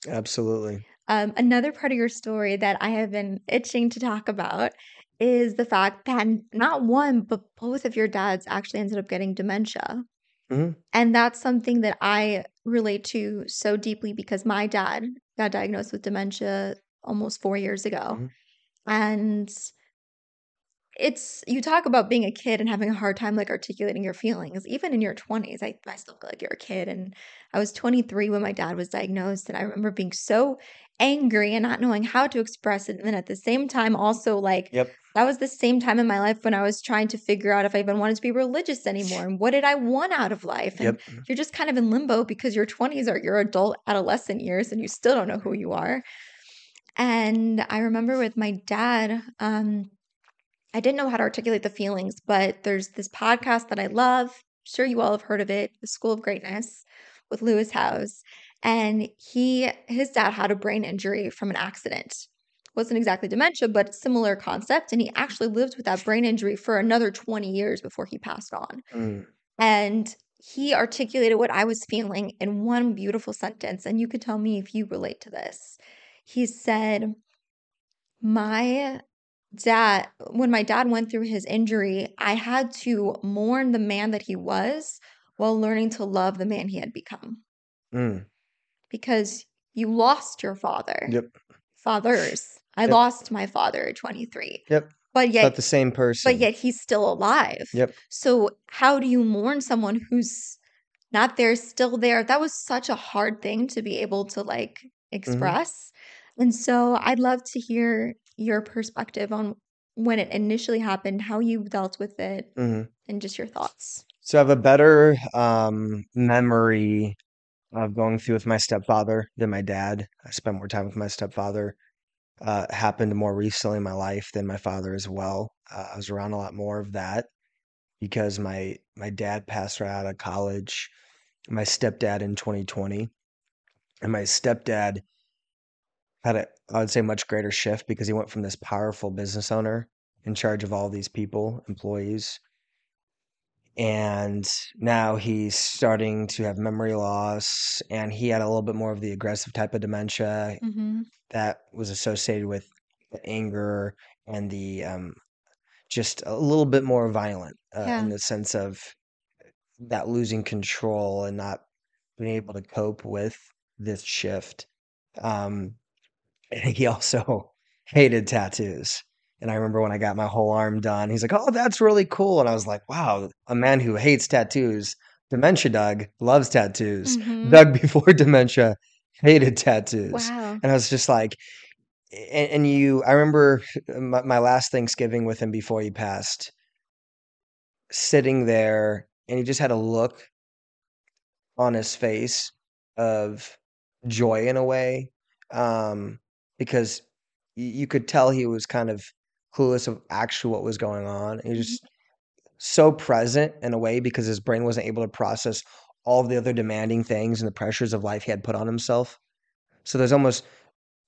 Absolutely. Um, another part of your story that I have been itching to talk about is the fact that not one, but both of your dads actually ended up getting dementia. Mhm. And that's something that I relate to so deeply because my dad got diagnosed with dementia almost four years ago. Mhm. And it's you talk about being a kid and having a hard time like articulating your feelings even in your 20s I, I still feel like you're a kid and i was 23 when my dad was diagnosed and i remember being so angry and not knowing how to express it and then at the same time also like Yep. That was the same time in my life when i was trying to figure out if i even wanted to be religious anymore and what did i want out of life and Yep. you're just kind of in limbo because your 20s are your adult adolescent years and you still don't know who you are and i remember with my dad um I didn't know how to articulate the feelings, but there's this podcast that I love. Sure, you all have heard of it, The School of Greatness with Lewis Howes. And he, his dad had a brain injury from an accident. Wasn't exactly dementia, but similar concept. And he actually lived with that brain injury for another 20 years before he passed on. Mm. And he articulated what I was feeling in one beautiful sentence. And you could tell me if you relate to this. He said, My dad, when my dad went through his injury, I had to mourn the man that he was while learning to love the man he had become Mm. because you lost your father. Yep. Fathers. I Yep. lost my father at 23. Yep. But yet not the same person. but yet he's still alive. Yep. So how do you mourn someone who's not there, still there? That was such a hard thing to be able to like Mm-hmm. express. And so I'd love to hear your perspective on when it initially happened, how you dealt with it, Mhm. and just your thoughts. So I have a better um, memory of going through with my stepfather than my dad. I spent more time with my stepfather. Uh, happened more recently in my life than my father as well. Uh, I was around a lot more of that because my my dad passed right out of college. My stepdad in 2020, and my stepdad had a I would say much greater shift because he went from this powerful business owner in charge of all these people, employees, and now he's starting to have memory loss and he had a little bit more of the aggressive type of dementia Mm-hmm. That was associated with the anger and the um, just a little bit more violent uh, Yeah. in the sense of that losing control and not being able to cope with this shift um, he also hated tattoos and I remember when I got my whole arm done, he's like, "Oh, that's really cool." And I was like, "Wow, a man who hates tattoos, dementia Doug, loves tattoos. Mhm. Doug before dementia hated tattoos." Wow. And I was just like, and, and you, I remember my, my last Thanksgiving with him before he passed, sitting there, and he just had a look on his face of joy in a way, um, because you could tell he was kind of clueless of actually what was going on. He was Mhm. just so present in a way because his brain wasn't able to process all the other demanding things and the pressures of life he had put on himself. So there's almost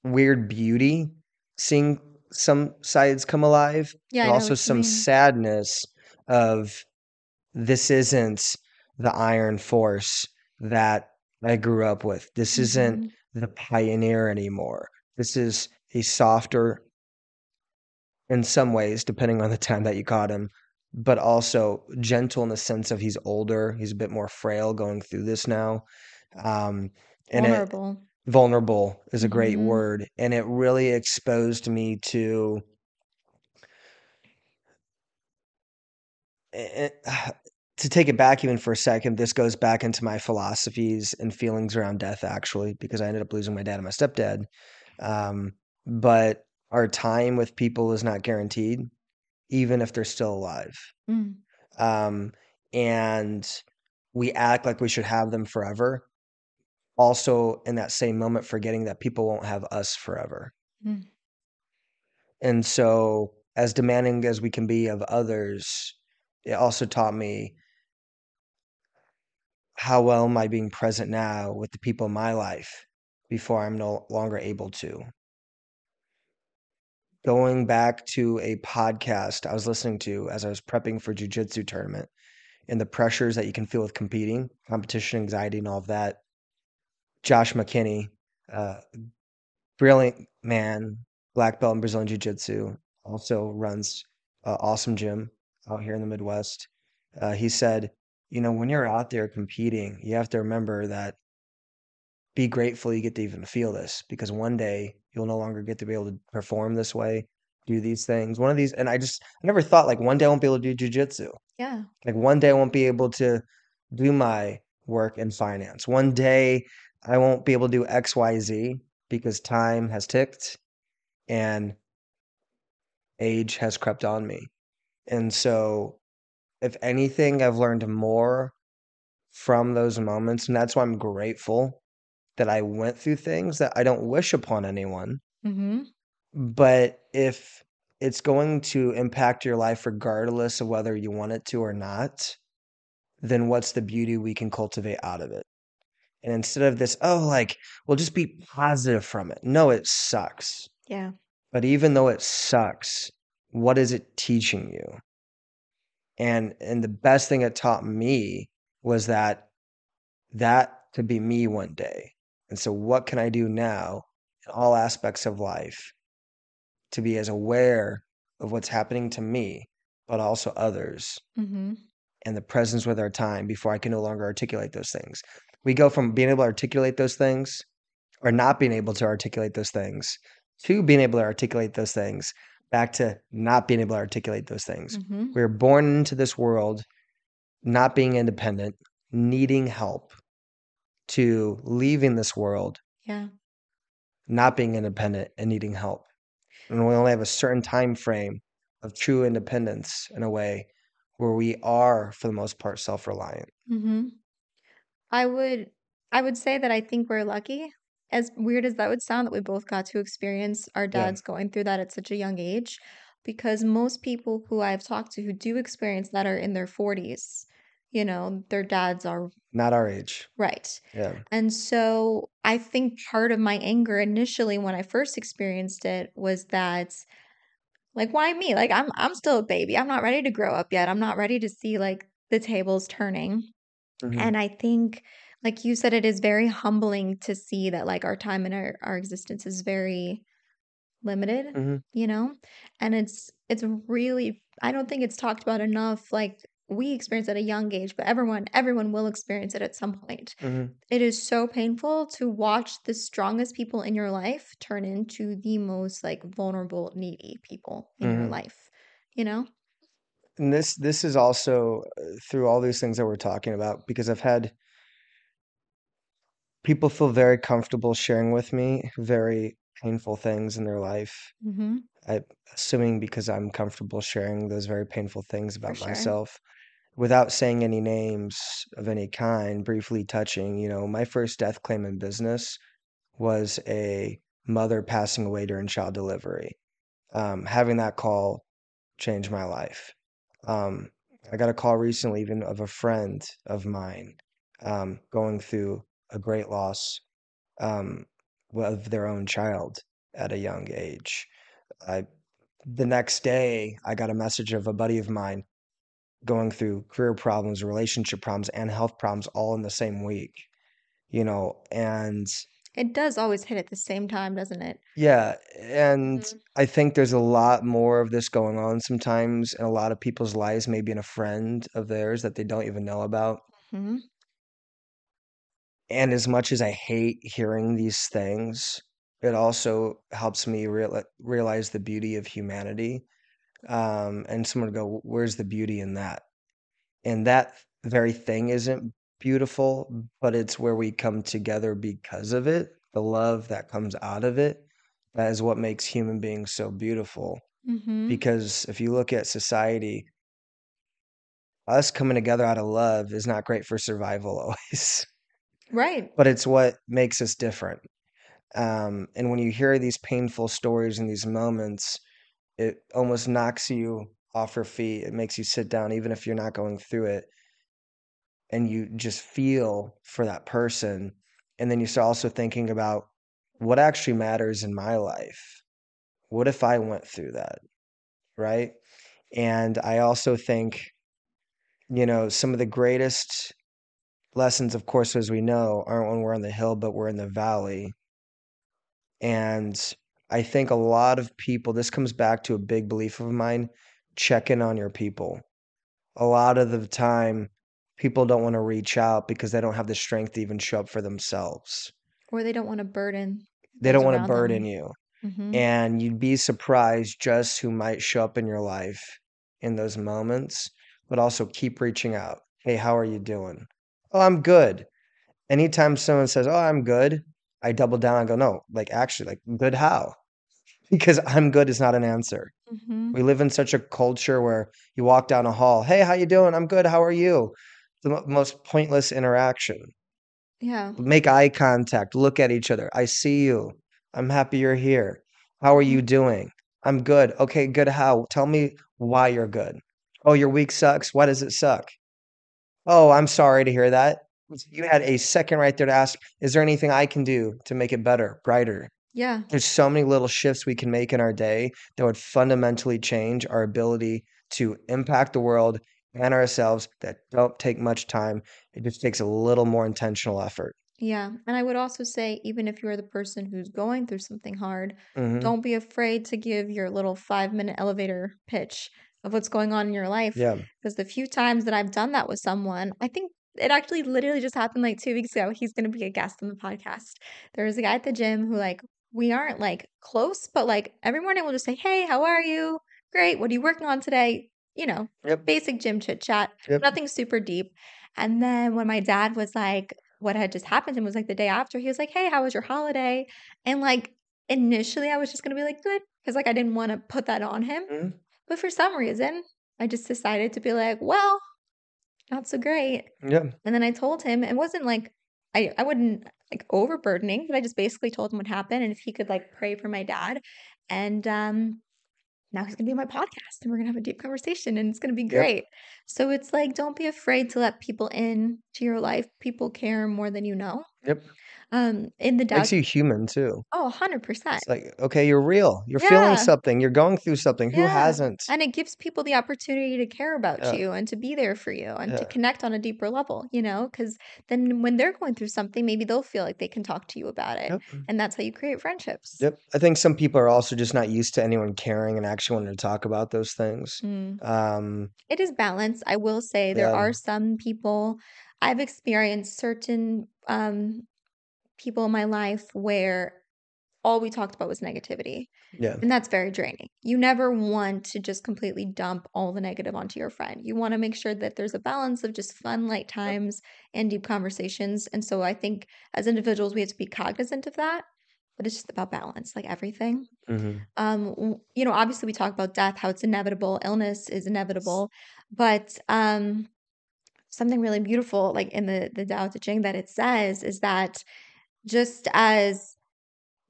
weird beauty seeing some sides come alive, Yeah, and also some sadness of this isn't the iron force that I grew up with. This isn't Mhm. the pioneer anymore. This is a softer, in some ways, depending on the time that you caught him, but also gentle in the sense of he's older. He's a bit more frail going through this now. Um, and it, vulnerable. vulnerable is a great Mhm. word. And it really exposed me to to take it back even for a second, this goes back into my philosophies and feelings around death, actually, because I ended up losing my dad and my stepdad. Um, but our time with people is not guaranteed, even if they're still alive. Mm. Um, and we act like we should have them forever. Also, in that same moment, forgetting that people won't have us forever. Mm. And so, as demanding as we can be of others, it also taught me how well am I being present now with the people in my life before I'm no longer able to. Going back to a podcast I was listening to as I was prepping for jujitsu tournament and the pressures that you can feel with competing, competition anxiety, and all of that. Josh McKinney uh, brilliant man, black belt in Brazilian Jiu Jitsu, also runs an awesome gym out here in the Midwest. Uh, he said, you know, when you're out there competing, you have to remember that be grateful you get to even feel this because one day you'll no longer get to be able to perform this way, do these things. One of these, and I just I never thought like one day I won't be able to do jujitsu. Yeah. Like one day I won't be able to do my work in finance. One day I won't be able to do X, Y, Z because time has ticked and age has crept on me. And so, if anything, I've learned more from those moments. And that's why I'm grateful that I went through things that I don't wish upon anyone. Mm-hmm. But if it's going to impact your life regardless of whether you want it to or not, then what's the beauty we can cultivate out of it? And instead of this, oh, like, well, just be positive from it. No, it sucks. Yeah. But even though it sucks, what is it teaching you? And and the best thing it taught me was that that could be me one day. And so what can I do now in all aspects of life to be as aware of what's happening to me, but also others Mm-hmm. and the presence with our time before I can no longer articulate those things. We go from being able to articulate those things or not being able to articulate those things to being able to articulate those things back to not being able to articulate those things. Mm-hmm. We are born into this world not being independent, needing help, to leaving this world Yeah. not being independent and needing help. And we only have a certain time frame of true independence in a way where we are, for the most part, self reliant. Mm-hmm. I would I would say that I think we're lucky. As weird as that would sound, that we both got to experience our Yeah. dads going through that at such a young age. Because most people who I've talked to who do experience that are in their 40s. You know, their dads are Not our age. right. Yeah. And so I think part of my anger initially when I first experienced it was that like why me? Like I'm I'm still a baby. I'm not ready to grow up yet. I'm not ready to see like the tables turning. Mhm. And I think like you said it is very humbling to see that like our time and our, our existence is very limited, Mhm. you know? And it's it's really I don't think it's talked about enough like we experience at a young age, but everyone everyone will experience it at some point. Mhm. It is so painful to watch the strongest people in your life turn into the most like vulnerable, needy people in your Mhm. life, you know? And this this is also uh, through all these things that we're talking about because I've had people feel very comfortable sharing with me very painful things in their life. Mm-hmm. I assuming because I'm comfortable sharing those very painful things about sure. myself without saying any names of any kind, briefly touching, you know, my first death claim in business was a mother passing away during child delivery. Um, having that call changed my life. Um, I got a call recently, even of a friend of mine um, going through a great loss um, of their own child at a young age. I, the next day, I got a message of a buddy of mine going through career problems, relationship problems, and health problems all in the same week. You know, and It does always hit at the same time, doesn't it? yeah, and Mhm. I think there's a lot more of this going on sometimes in a lot of people's lives, maybe in a friend of theirs that they don't even know about. hmm And as much as I hate hearing these things, it also helps me real realize the beauty of humanity. Um, and someone would go, where's the beauty in that? And that very thing isn't beautiful, but it's where we come together because of it. The love that comes out of it, that is what makes human beings so beautiful. hmm Because if you look at society, us coming together out of love is not great for survival always, Right. but it's what makes us different. Um, and when you hear these painful stories and these moments, it almost knocks you off your feet. It makes you sit down, even if you're not going through it, and you just feel for that person. And then you start also thinking about what actually matters in my life. What if I went through that? Right. And I also think, you know, some of the greatest lessons, of course, as we know, aren't when we're on the hill, but we're in the valley. And I think a lot of people, this comes back to a big belief of mine, check in on your people. A lot of the time, people don't want to reach out because they don't have the strength to even show up for themselves. Or they don't want to burden They don't want to burden them. you. hmm And you'd be surprised just who might show up in your life in those moments, but also keep reaching out. Hey, how are you doing? Oh, I'm good. Anytime someone says, Oh, I'm good, I double down and go, No, like actually, like good how? Because I'm good is not an answer. hmm We live in such a culture where you walk down a hall, Hey, how you doing? I'm good. How are you? The mo- most pointless interaction. Yeah. Make eye contact, look at each other. I see you. I'm happy you're here. How are you Mhm. doing? I'm good. Okay, good. How? Tell me why you're good. Oh, your week sucks. Why does it suck? Oh, I'm sorry to hear that. You had a second right there to ask, is there anything I can do to make it better, brighter? Yeah. There's so many little shifts we can make in our day that would fundamentally change our ability to impact the world and ourselves that don't take much time. It just takes a little more intentional effort. Yeah. And I would also say, even if you're the person who's going through something hard, hmm don't be afraid to give your little five minute elevator pitch of what's going on in your life. Yeah. Because the few times that I've done that with someone, I think it actually literally just happened like two weeks ago. He's going to be a guest on the podcast. There was a guy at the gym who, like, we aren't like close, but like every morning we'll just say, Hey, how are you? Great. What are you working on today? You know, Yep. basic gym chit chat, Yep. nothing super deep. And then when my dad was like, what had just happened to him was like the day after, he was like, Hey, how was your holiday? And like initially I was just gonna be like, good, because like I didn't want to put that on him. Mhm. But for some reason, I just decided to be like, well, not so great. Yeah. And then I told him it wasn't like I, I wouldn't like overburdening, but I just basically told him what happened and if he could like pray for my dad. And um now he's gonna be on my podcast and we're gonna have a deep conversation and it's gonna be Yep. great. So it's like don't be afraid to let people in to your life. People care more than you know. Yep. Um in the Tao Makes you human too. Oh, 100%. It's like, okay, you're real. You're feeling something. You're going through something. Who Yeah. hasn't? And it gives people the opportunity to care about Yeah. you and to be there for you and to connect on a deeper level, you know? Because then when they're going through something, maybe they'll feel like they can talk to you about it. Yep. And that's how you create friendships. Yep. I think some people are also just not used to anyone caring and actually wanting to talk about those things. Mm. Um, It is balance. I will say there yeah. are some people, I've experienced certain um, people in my life where all we talked about was negativity. Yeah. And that's very draining. You never want to just completely dump all the negative onto your friend. You want to make sure that there's a balance of just fun, light times and deep conversations. And so I think as individuals, we have to be cognizant of that. But it's just about balance, like everything. hmm Um, you know, obviously we talk about death, how it's inevitable, illness is inevitable, but um, something really beautiful, like in the the Tao Te Ching, that it says is that just as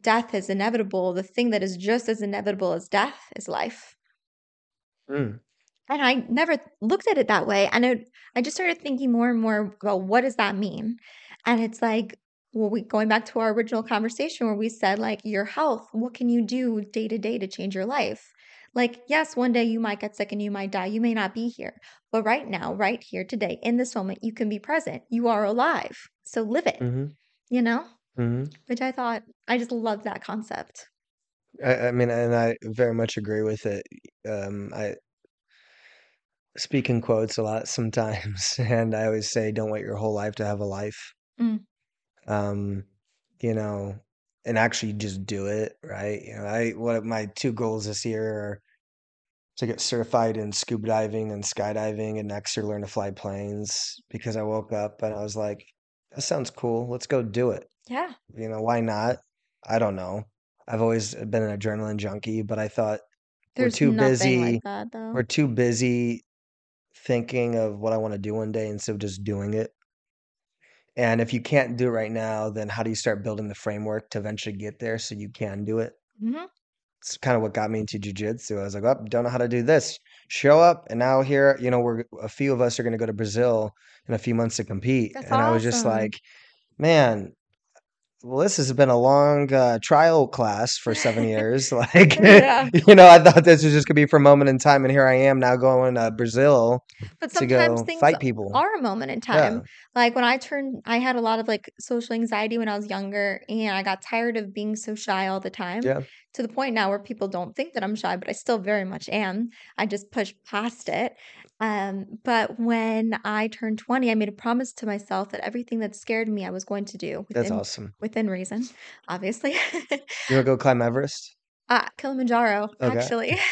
death is inevitable, the thing that is just as inevitable as death is life. Mm. And I never looked at it that way. And it, I just started thinking more and more about what does that mean? And it's like, well, we going back to our original conversation where we said, like, your health, what can you do day to day to change your life? Like, yes, one day you might get sick and you might die. You may not be here. But right now, right here today, in this moment, you can be present. You are alive. So live it, hmm you know? Hmm Which I thought, I just love that concept. I, I mean, and I very much agree with it. Um, I speak in quotes a lot sometimes, and I always say, "Don't wait your whole life to have a life." Mm. Um, you know, and actually just do it, right? You know, I what of my two goals this year are to get certified in scuba diving and skydiving, and next year learn to fly planes. Because I woke up and I was like, "That sounds cool. Let's go do it." Yeah. You know, why not? I don't know. I've always been an adrenaline junkie, but I thought we're too nothing busy. like that, though. We're too busy thinking of what I want to do one day instead of just doing it. And if you can't do it right now, then how do you start building the framework to eventually get there so you can do it? Mhm. It's kind of what got me into jujitsu. I was like, oh, don't know how to do this. Show up, and now here, you know, we're a few of us are going to go to Brazil in a few months to compete. That's And I was just awesome. like, man, well, this has been a long uh, trial class for seven years. Like, Yeah. you know, I thought this was just gonna be for a moment in time, and here I am now going to Brazil But to sometimes go things fight people. are a moment in Yeah, time. Like when I turned, I had a lot of like social anxiety when I was younger, and I got tired of being so shy all the time yeah, to the point now where people don't think that I'm shy, but I still very much am. I just push past it. Um, but when I turned 20, I made a promise to myself that everything that scared me, I was going to do that's within awesome. within reason, obviously. You wanna go climb Everest? Ah, Kilimanjaro, Okay. actually.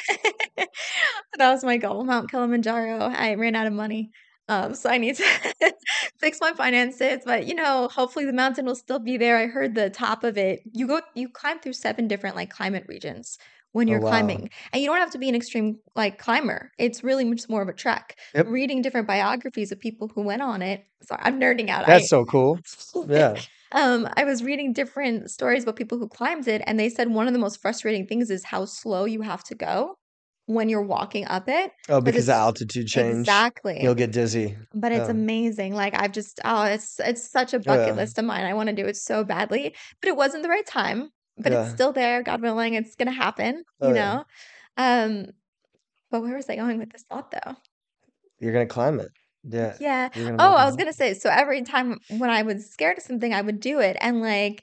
That was my goal, Mount Kilimanjaro. I ran out of money. Um, so I need to fix my finances, but you know, hopefully the mountain will still be there. I heard the top of it. You go you climb through seven different like climate regions when Oh you're wow. climbing. And you don't have to be an extreme like climber. It's really much more of a trek. Yep. Reading different biographies of people who went on it. Sorry, I'm nerding out. That's I so cool. Yeah. um, I was reading different stories about people who climbed it, and they said one of the most frustrating things is how slow you have to go when you're walking up it. Oh, because the altitude change, exactly, you'll get dizzy. but it's Yeah. amazing. Like I've just oh, it's it's such a Oh bucket yeah. list of mine. I want to do it so badly, but it wasn't the right time. But it's still there. God willing, it's gonna happen. Oh You yeah. know. Um, but where was I going with this thought though? You're gonna climb it. Yeah. Yeah. Oh, I was gonna say, so every time when I was scared of something, I would do it. And like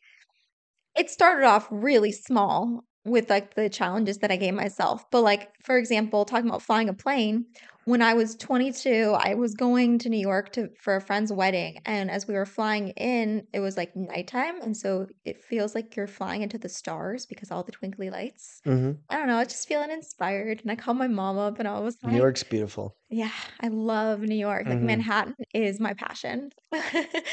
it started off really small with like the challenges that I gave myself. But like, for example, talking about flying a plane, when I was 22, I was going to New York to for a friend's wedding. And as we were flying in, it was like nighttime. And so it feels like you're flying into the stars because all the twinkly lights. hmm I don't know, I was just feeling inspired. And I called my mom up and I was like New York's beautiful. yeah, I love New York. Like hmm Manhattan is my passion.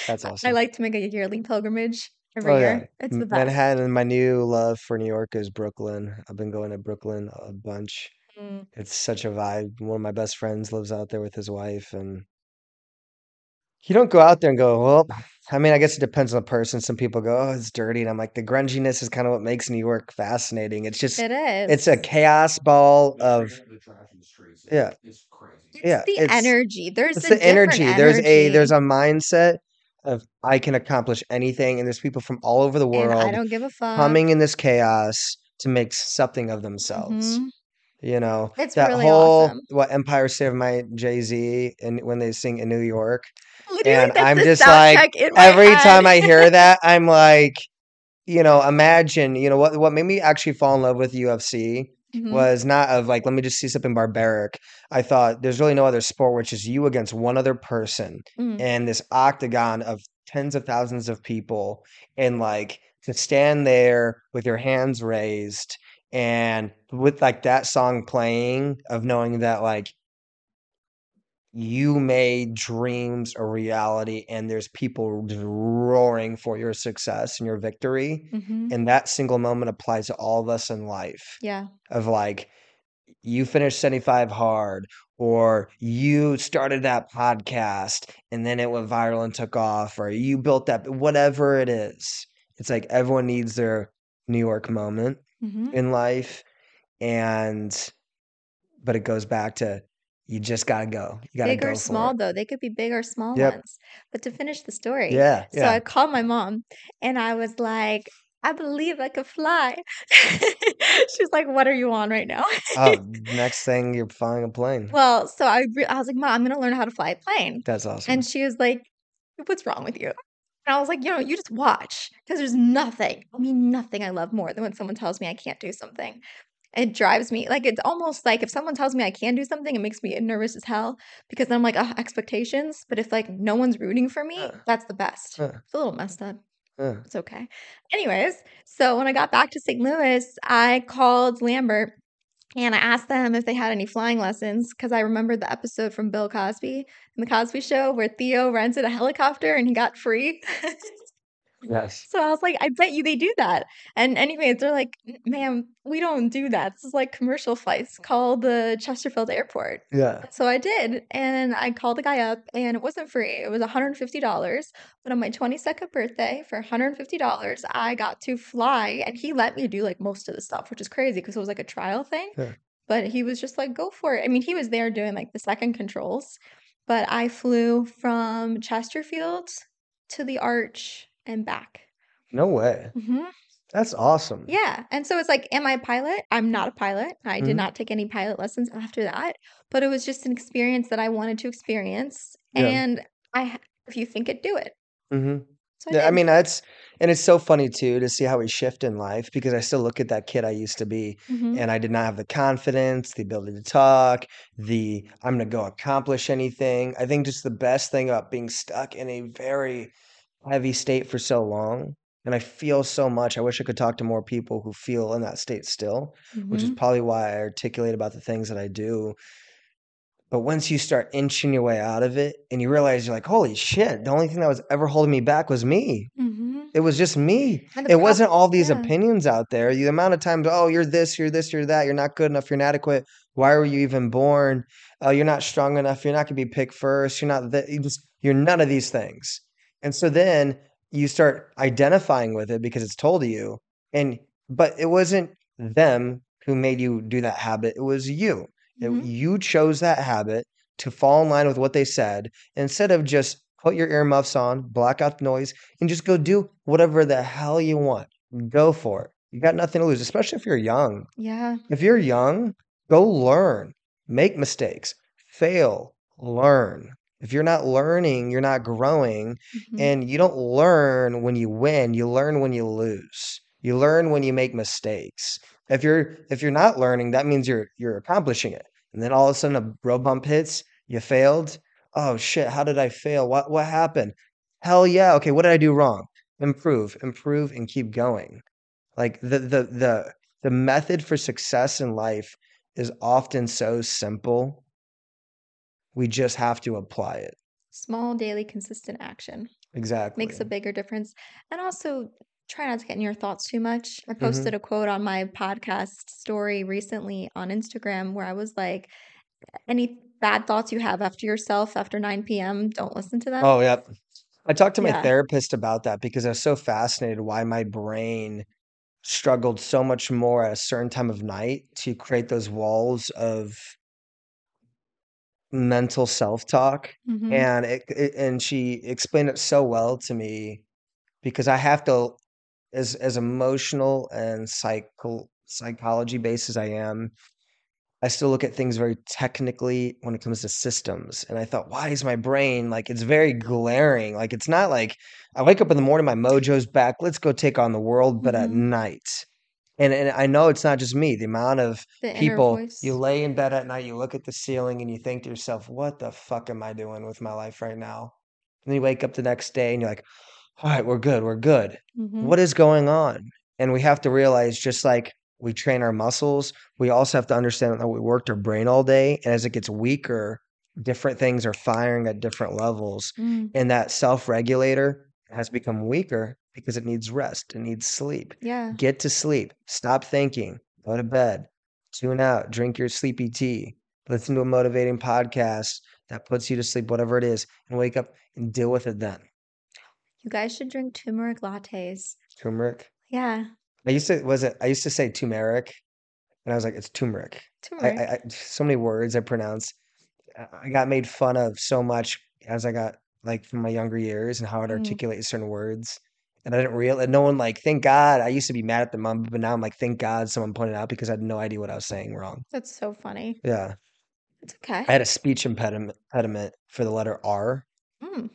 That's awesome. I like to make a yearly pilgrimage every Oh yeah. year. It's the M- best. Manhattan my new love for New York is Brooklyn. I've been going to Brooklyn a bunch. Mm, It's such a vibe. One of my best friends lives out there with his wife, and you don't go out there and go, well, I mean, I guess it depends on the person. Some people go, oh, it's dirty. And I'm like, the grunginess is kind of what makes New York fascinating. It's just, It it's a is. chaos ball of, yeah, It's yeah. the It's, energy. There's it's a the different energy. There's a, there's energy. a mindset of I can accomplish anything. And there's people from all over the And I world don't give a fuck. coming in this chaos to make something of themselves. hmm You know, It's that really whole awesome. what Empire State of Mind Jay Z and when they sing in New York. Literally, And I'm just like my every head. time I hear that, I'm like, you know, imagine, you know, what what made me actually fall in love with UFC hmm was not of like, let me just see something barbaric. I thought there's really no other sport which is you against one other person Mm. in this octagon of tens of thousands of people and like to stand there with your hands raised and with like that song playing of knowing that like you made dreams a reality and there's people roaring for your success and your victory hmm and that single moment applies to all of us in life Yeah. of like you finished 75 hard or you started that podcast and then it went viral and took off or you built that whatever it is. It's like everyone needs their new york moment hmm in life and but it goes back to you just gotta go you gotta Big or go for small, it though. They could be big or small yep ones. But to finish the story, yeah so yeah I called my mom and I was like, I believe I could fly. She's like, What are you on right now? oh next thing you're flying a plane well, so I, re- I was like, Mom, I'm to learn how to fly a plane. that's awesome And she was like, What's wrong with you? And I was like, You know, you just watch because there's nothing, I mean, nothing I love more than when someone tells me I can't do something. It drives me like it's almost like if someone tells me I can do something, it makes me nervous as hell because then I'm like, oh, expectations. But if like no one's rooting for me, uh, that's the best. uh, It's a little messed up. uh. It's okay. Anyways, so when I got back to St. Louis, I called Lambert and I asked them if they had any flying lessons because I remembered the episode from Bill Cosby in the Cosby Show where Theo rented a helicopter and he got free. yes So I was like, I bet you they do that. And anyways, they're like, ma'am, we don't do that. This is like commercial flights. Call the Chesterfield airport. yeah So I did. And I called the guy up and it wasn't free. It was $150. But on my 22nd birthday, for $150, I got to fly. And he let me do like most of the stuff, which is crazy because it was like a trial thing. yeah But he was just like, go for it. I mean, he was there doing like the second controls. But I flew from Chesterfield to the arch and back. No way. hmm That's awesome. Yeah. And so it's like, am I a pilot? I'm not a pilot. I did Mhm. not take any pilot lessons after that, but it was just an experience that I wanted to experience. Yeah. And I, if you think it, do it. hmm So I Yeah, I mean that's and it's so funny too to see how we shift in life because I still look at that kid I used to be Mhm. and I did not have the confidence, the ability to talk, the I'm gonna go accomplish anything. I think just the best thing about being stuck in a very heavy state for so long, and I feel so much. I wish I could talk to more people who feel in that state still, which is Mhm. probably why I articulate about the things that I do. But once you start inching your way out of it and you realize you're like, holy shit, the only thing that was ever holding me back was me. Mhm. It was just me. It prob- wasn't all these yeah. opinions out there. The amount of times, oh, you're this, you're this, you're that, you're not good enough, you're inadequate. Why were you even born? Oh, you're not strong enough. You're not gonna be picked first. You're not that. You just you're none of these things. And so then you start identifying with it because it's told to you. And but it wasn't them who made you do that habit. It was you. It- Mhm. you chose that habit to fall in line with what they said instead of just put your earmuffs on, block out the noise, and just go do whatever the hell you want. Go for it. You got nothing to lose, especially if you're young. Yeah. If you're young, go learn, make mistakes, fail, learn. If you're not learning, you're not growing. Mhm. And you don't learn when you win, you learn when you lose. You learn when you make mistakes. If you're if you're not learning, that means you're you're accomplishing it. And then all of a sudden a road bump hits, you failed. Oh shit, how did I fail? What what happened? Hell yeah. Okay, what did I do wrong? Improve, improve and keep going. Like the the the the method for success in life is often so simple. We just have to apply it. Small, daily, consistent action Exactly. makes a bigger difference. And also, try not to get in your thoughts too much. I Mm-hmm. posted a quote on my podcast story recently on Instagram where I was like, any bad thoughts you have after yourself after 9 p.m., don't listen to them. Oh, yep. I talked to my Yeah. therapist about that because I was so fascinated why my brain struggled so much more at a certain time of night to create those walls of mental self-talk. Mhm. And it, it and she explained it so well to me because I have to as as emotional and psycho psychology based as I am, I still look at things very technically when it comes to systems. And I thought, why is my brain like it's very glaring? Like it's not like I wake up in the morning, my mojo's back, let's go take on the world, but at Mhm. night. And and I know it's not just me. The amount of The people you lay in bed at night, you look at the ceiling and you think to yourself, what the fuck am I doing with my life right now? And then you wake up the next day and you're like, all right, we're good, we're good. Mhm. What is going on? And we have to realize just like we train our muscles, we also have to understand that we worked our brain all day. And as it gets weaker, different things are firing at different levels. Mm, And that self regulator has become weaker because it needs rest, it needs sleep. yeah. Get to sleep, stop thinking, go to bed, tune out, drink your sleepy tea, listen to a motivating podcast that puts you to sleep, whatever it is, and wake up and deal with it then. You guys should drink turmeric lattes. Turmeric. Yeah. I used to was it I used to say turmeric, and I was like, it's turmeric. Turmeric. I, I so many words I pronounce. I I got made fun of so much as I got like from my younger years and how I'd Mm. articulate certain words. And I didn't realize no one like thank God. I used to be mad at the mom, but now I'm like, thank God someone pointed out because I had no idea what I was saying wrong. That's so funny. Yeah. It's okay. I had a speech impediment impediment for the letter R. Mm.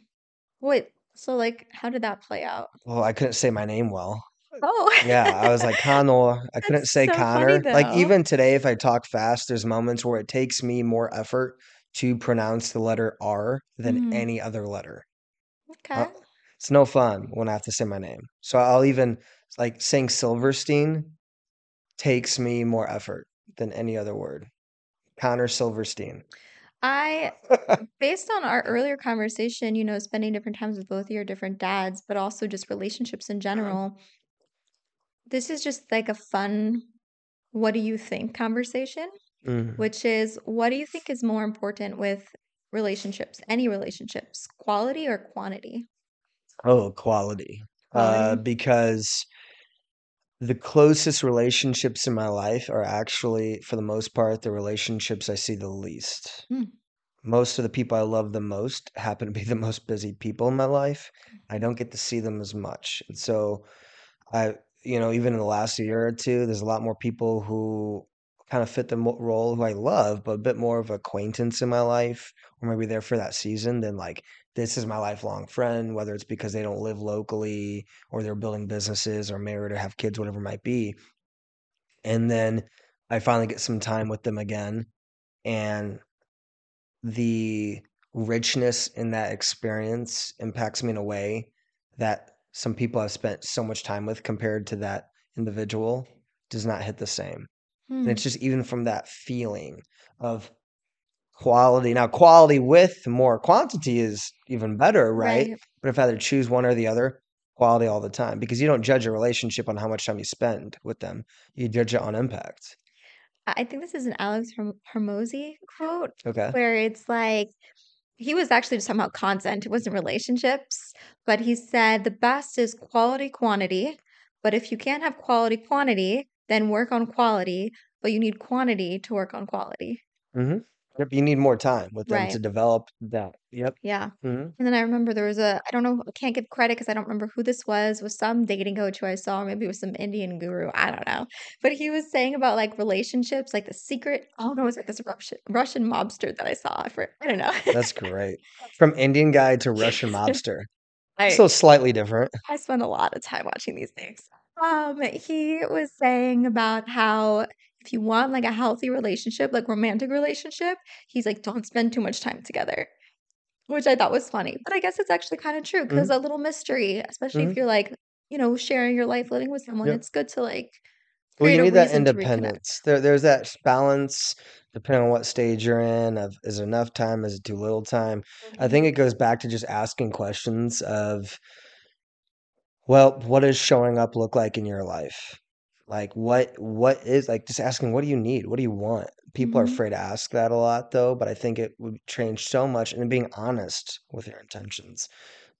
Wait, so like, how did that play out? Well, I couldn't say my name well. Oh, Yeah, I was like Connor. I couldn't say so funny, Connor. Like even today, if I talk fast, there's moments where it takes me more effort to pronounce the letter R than Mhm. any other letter. okay. It's no fun when I have to say my name. So I'll even like saying Silverstein takes me more effort than any other word. Connor Silverstein. I, based on our earlier conversation, you know, spending different times with both of your different dads, but also just relationships in general, this is just like a fun, what do you think conversation, Mhm. which is what do you think is more important with relationships, any relationships, quality or quantity? Oh, quality. Uh, Quality. because the closest relationships in my life are actually, for the most part, the relationships I see the least. Hmm. most of the people I love the most happen to be the most busy people in my life. I don't get to see them as much. And so I, you know, even in the last year or two, there's a lot more people who kind of fit the mo- role who I love, but a bit more of acquaintance in my life, or maybe they're for that season than like this is my lifelong friend, whether it's because they don't live locally or they're building businesses or married or have kids, whatever it might be. And then I finally get some time with them again. And the richness in that experience impacts me in a way that some people I've spent so much time with compared to that individual does not hit the same. And Hmm. it's just even from that feeling of quality. Now, quality with more quantity is even better, right? Right. But if I had to choose one or the other, quality all the time because you don't judge a relationship on how much time you spend with them. You judge it on impact. I think this is an Alex Herm- Hormozi quote Okay. where it's like he was actually just talking about content. It wasn't relationships, but he said the best is quality quantity. But if you can't have quality quantity, then work on quality. But you need quantity to work on quality. hmm Yep. You need more time with them to develop that. Yep. Yeah. hmm And then I remember there was a, I don't know, I can't give credit because I don't remember who this was, was some dating coach who I saw, or maybe it was some Indian guru. I don't know. But he was saying about like relationships, like the secret, oh no, it was like this Russian, Russian mobster that I saw. For, I don't know. That's great. From Indian guy to Russian mobster. I, So slightly different. I spend a lot of time watching these things. Um, he was saying about how if you want like a healthy relationship, like romantic relationship, he's like, don't spend too much time together. Which I thought was funny. But I guess it's actually kind of true because hmm a little mystery, especially if hmm you're like, you know, sharing your life living with someone, Yep. it's good to like Well, you need that reason to reconnect. independence. There, there's that balance depending on what stage you're in. Of is it enough time? Is it too little time? I Mhm. think it goes back to just asking questions of, well, what does showing up look like in your life? Like what what is like just asking what do you need? What do you want? People are Mhm. afraid to ask that a lot though, but I think it would change so much and being honest with your intentions.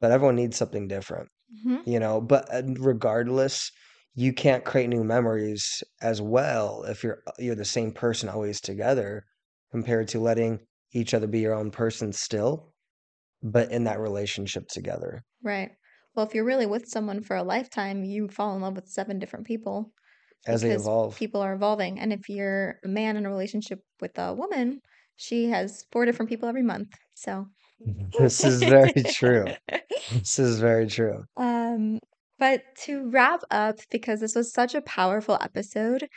But everyone needs something different, Mhm. you know, but uh, regardless, you can't create new memories as well if you're uh, you're the same person always together compared to letting each other be your own person still, but in that relationship together. Right. Well, if you're really with someone for a lifetime, you fall in love with seven different people As they evolve. people are evolving. And if you're a man in a relationship with a woman, she has four different people every month. So, This is very true. This is very true. um, but to wrap up, because this was such a powerful episode,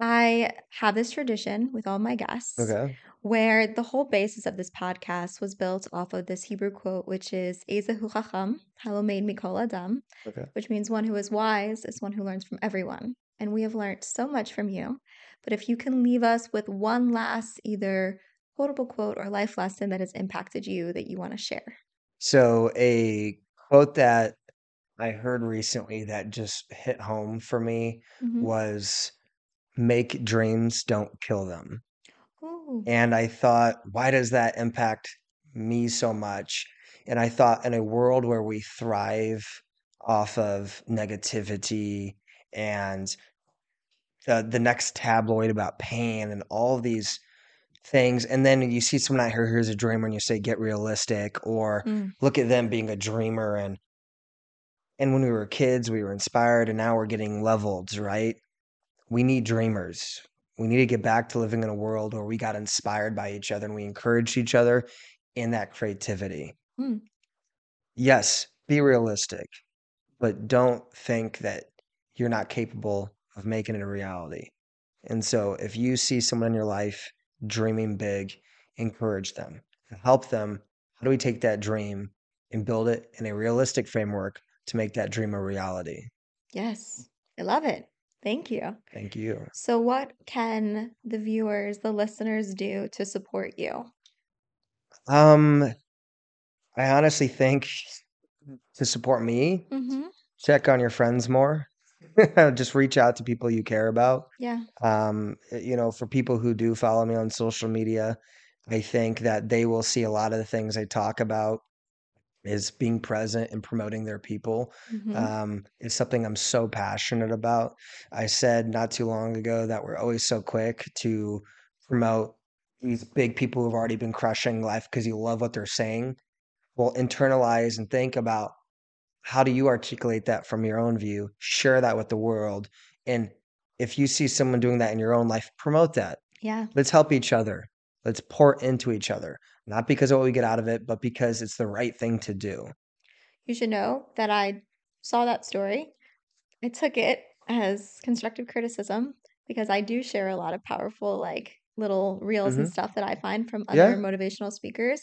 I have this tradition with all my guests Okay. where the whole basis of this podcast was built off of this Hebrew quote, which is Ezehu Chacham, Halomeid Mikol Adam, Okay. which means one who is wise is one who learns from everyone. And we have learned so much from you. But if you can leave us with one last either quotable quote or life lesson that has impacted you that you want to share. So a quote that I heard recently that just hit home for me hmm was make dreams, don't kill them. Ooh. And I thought, why does that impact me so much? And I thought in a world where we thrive off of negativity and the, the next tabloid about pain and all these things, and then you see someone out here who's a dreamer and you say, get realistic, or Mm. look at them being a dreamer. And and when we were kids we were inspired and now we're getting leveled right? We need dreamers. We need to get back to living in a world where we got inspired by each other and we encouraged each other in that creativity. Mm. yes be realistic but don't think that you're not capable of making it a reality and so if you see someone in your life dreaming big encourage them help them how do we take that dream and build it in a realistic framework to make that dream a reality Yes. I love it. Thank you. thank you So, what can the viewers, the listeners do to support you? um i honestly think to support me hmm check on your friends more just reach out to people you care about Yeah. um uh, you know for people who do follow me on social media i think that they will see a lot of the things i talk about is being present and promoting their people hmm um, is something i'm so passionate about i said not too long ago that we're always so quick to promote these big people who've already been crushing life because you love what they're saying. Well, internalize and think about how do you articulate that from your own view, share that with the world. And if you see someone doing that in your own life, promote that. Yeah. Let's help each other. Let's pour into each other, not because of what we get out of it, but because it's the right thing to do. You should know that I saw that story. I took it as constructive criticism because I do share a lot of powerful, like little reels and hmm stuff that I find from other Yeah. motivational speakers.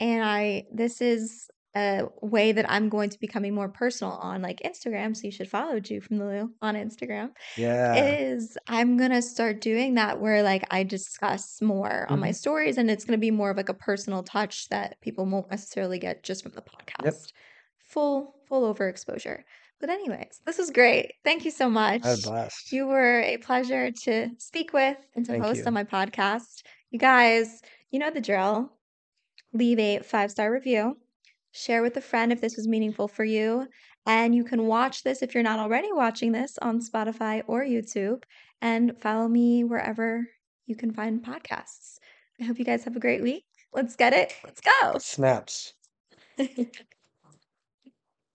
And I, this is a way that I'm going to be becoming more personal on like Instagram. So you should follow Jew from the Lou on Instagram. Yeah. Is I'm gonna start doing that where like I discuss more on my hmm stories and it's gonna be more of like a personal touch that people won't necessarily get just from the Yep. podcast. Full, full overexposure. But anyways, this was great. Thank you so I had much. blast. You were a pleasure to speak with and to Thank host you. on my podcast. You guys, you know the drill. Leave a five star review. Share with a friend if this was meaningful for you. And you can watch this if you're not already watching this on Spotify or YouTube. And follow me wherever you can find podcasts. I hope you guys have a great week. Let's get it. Let's go. Snaps.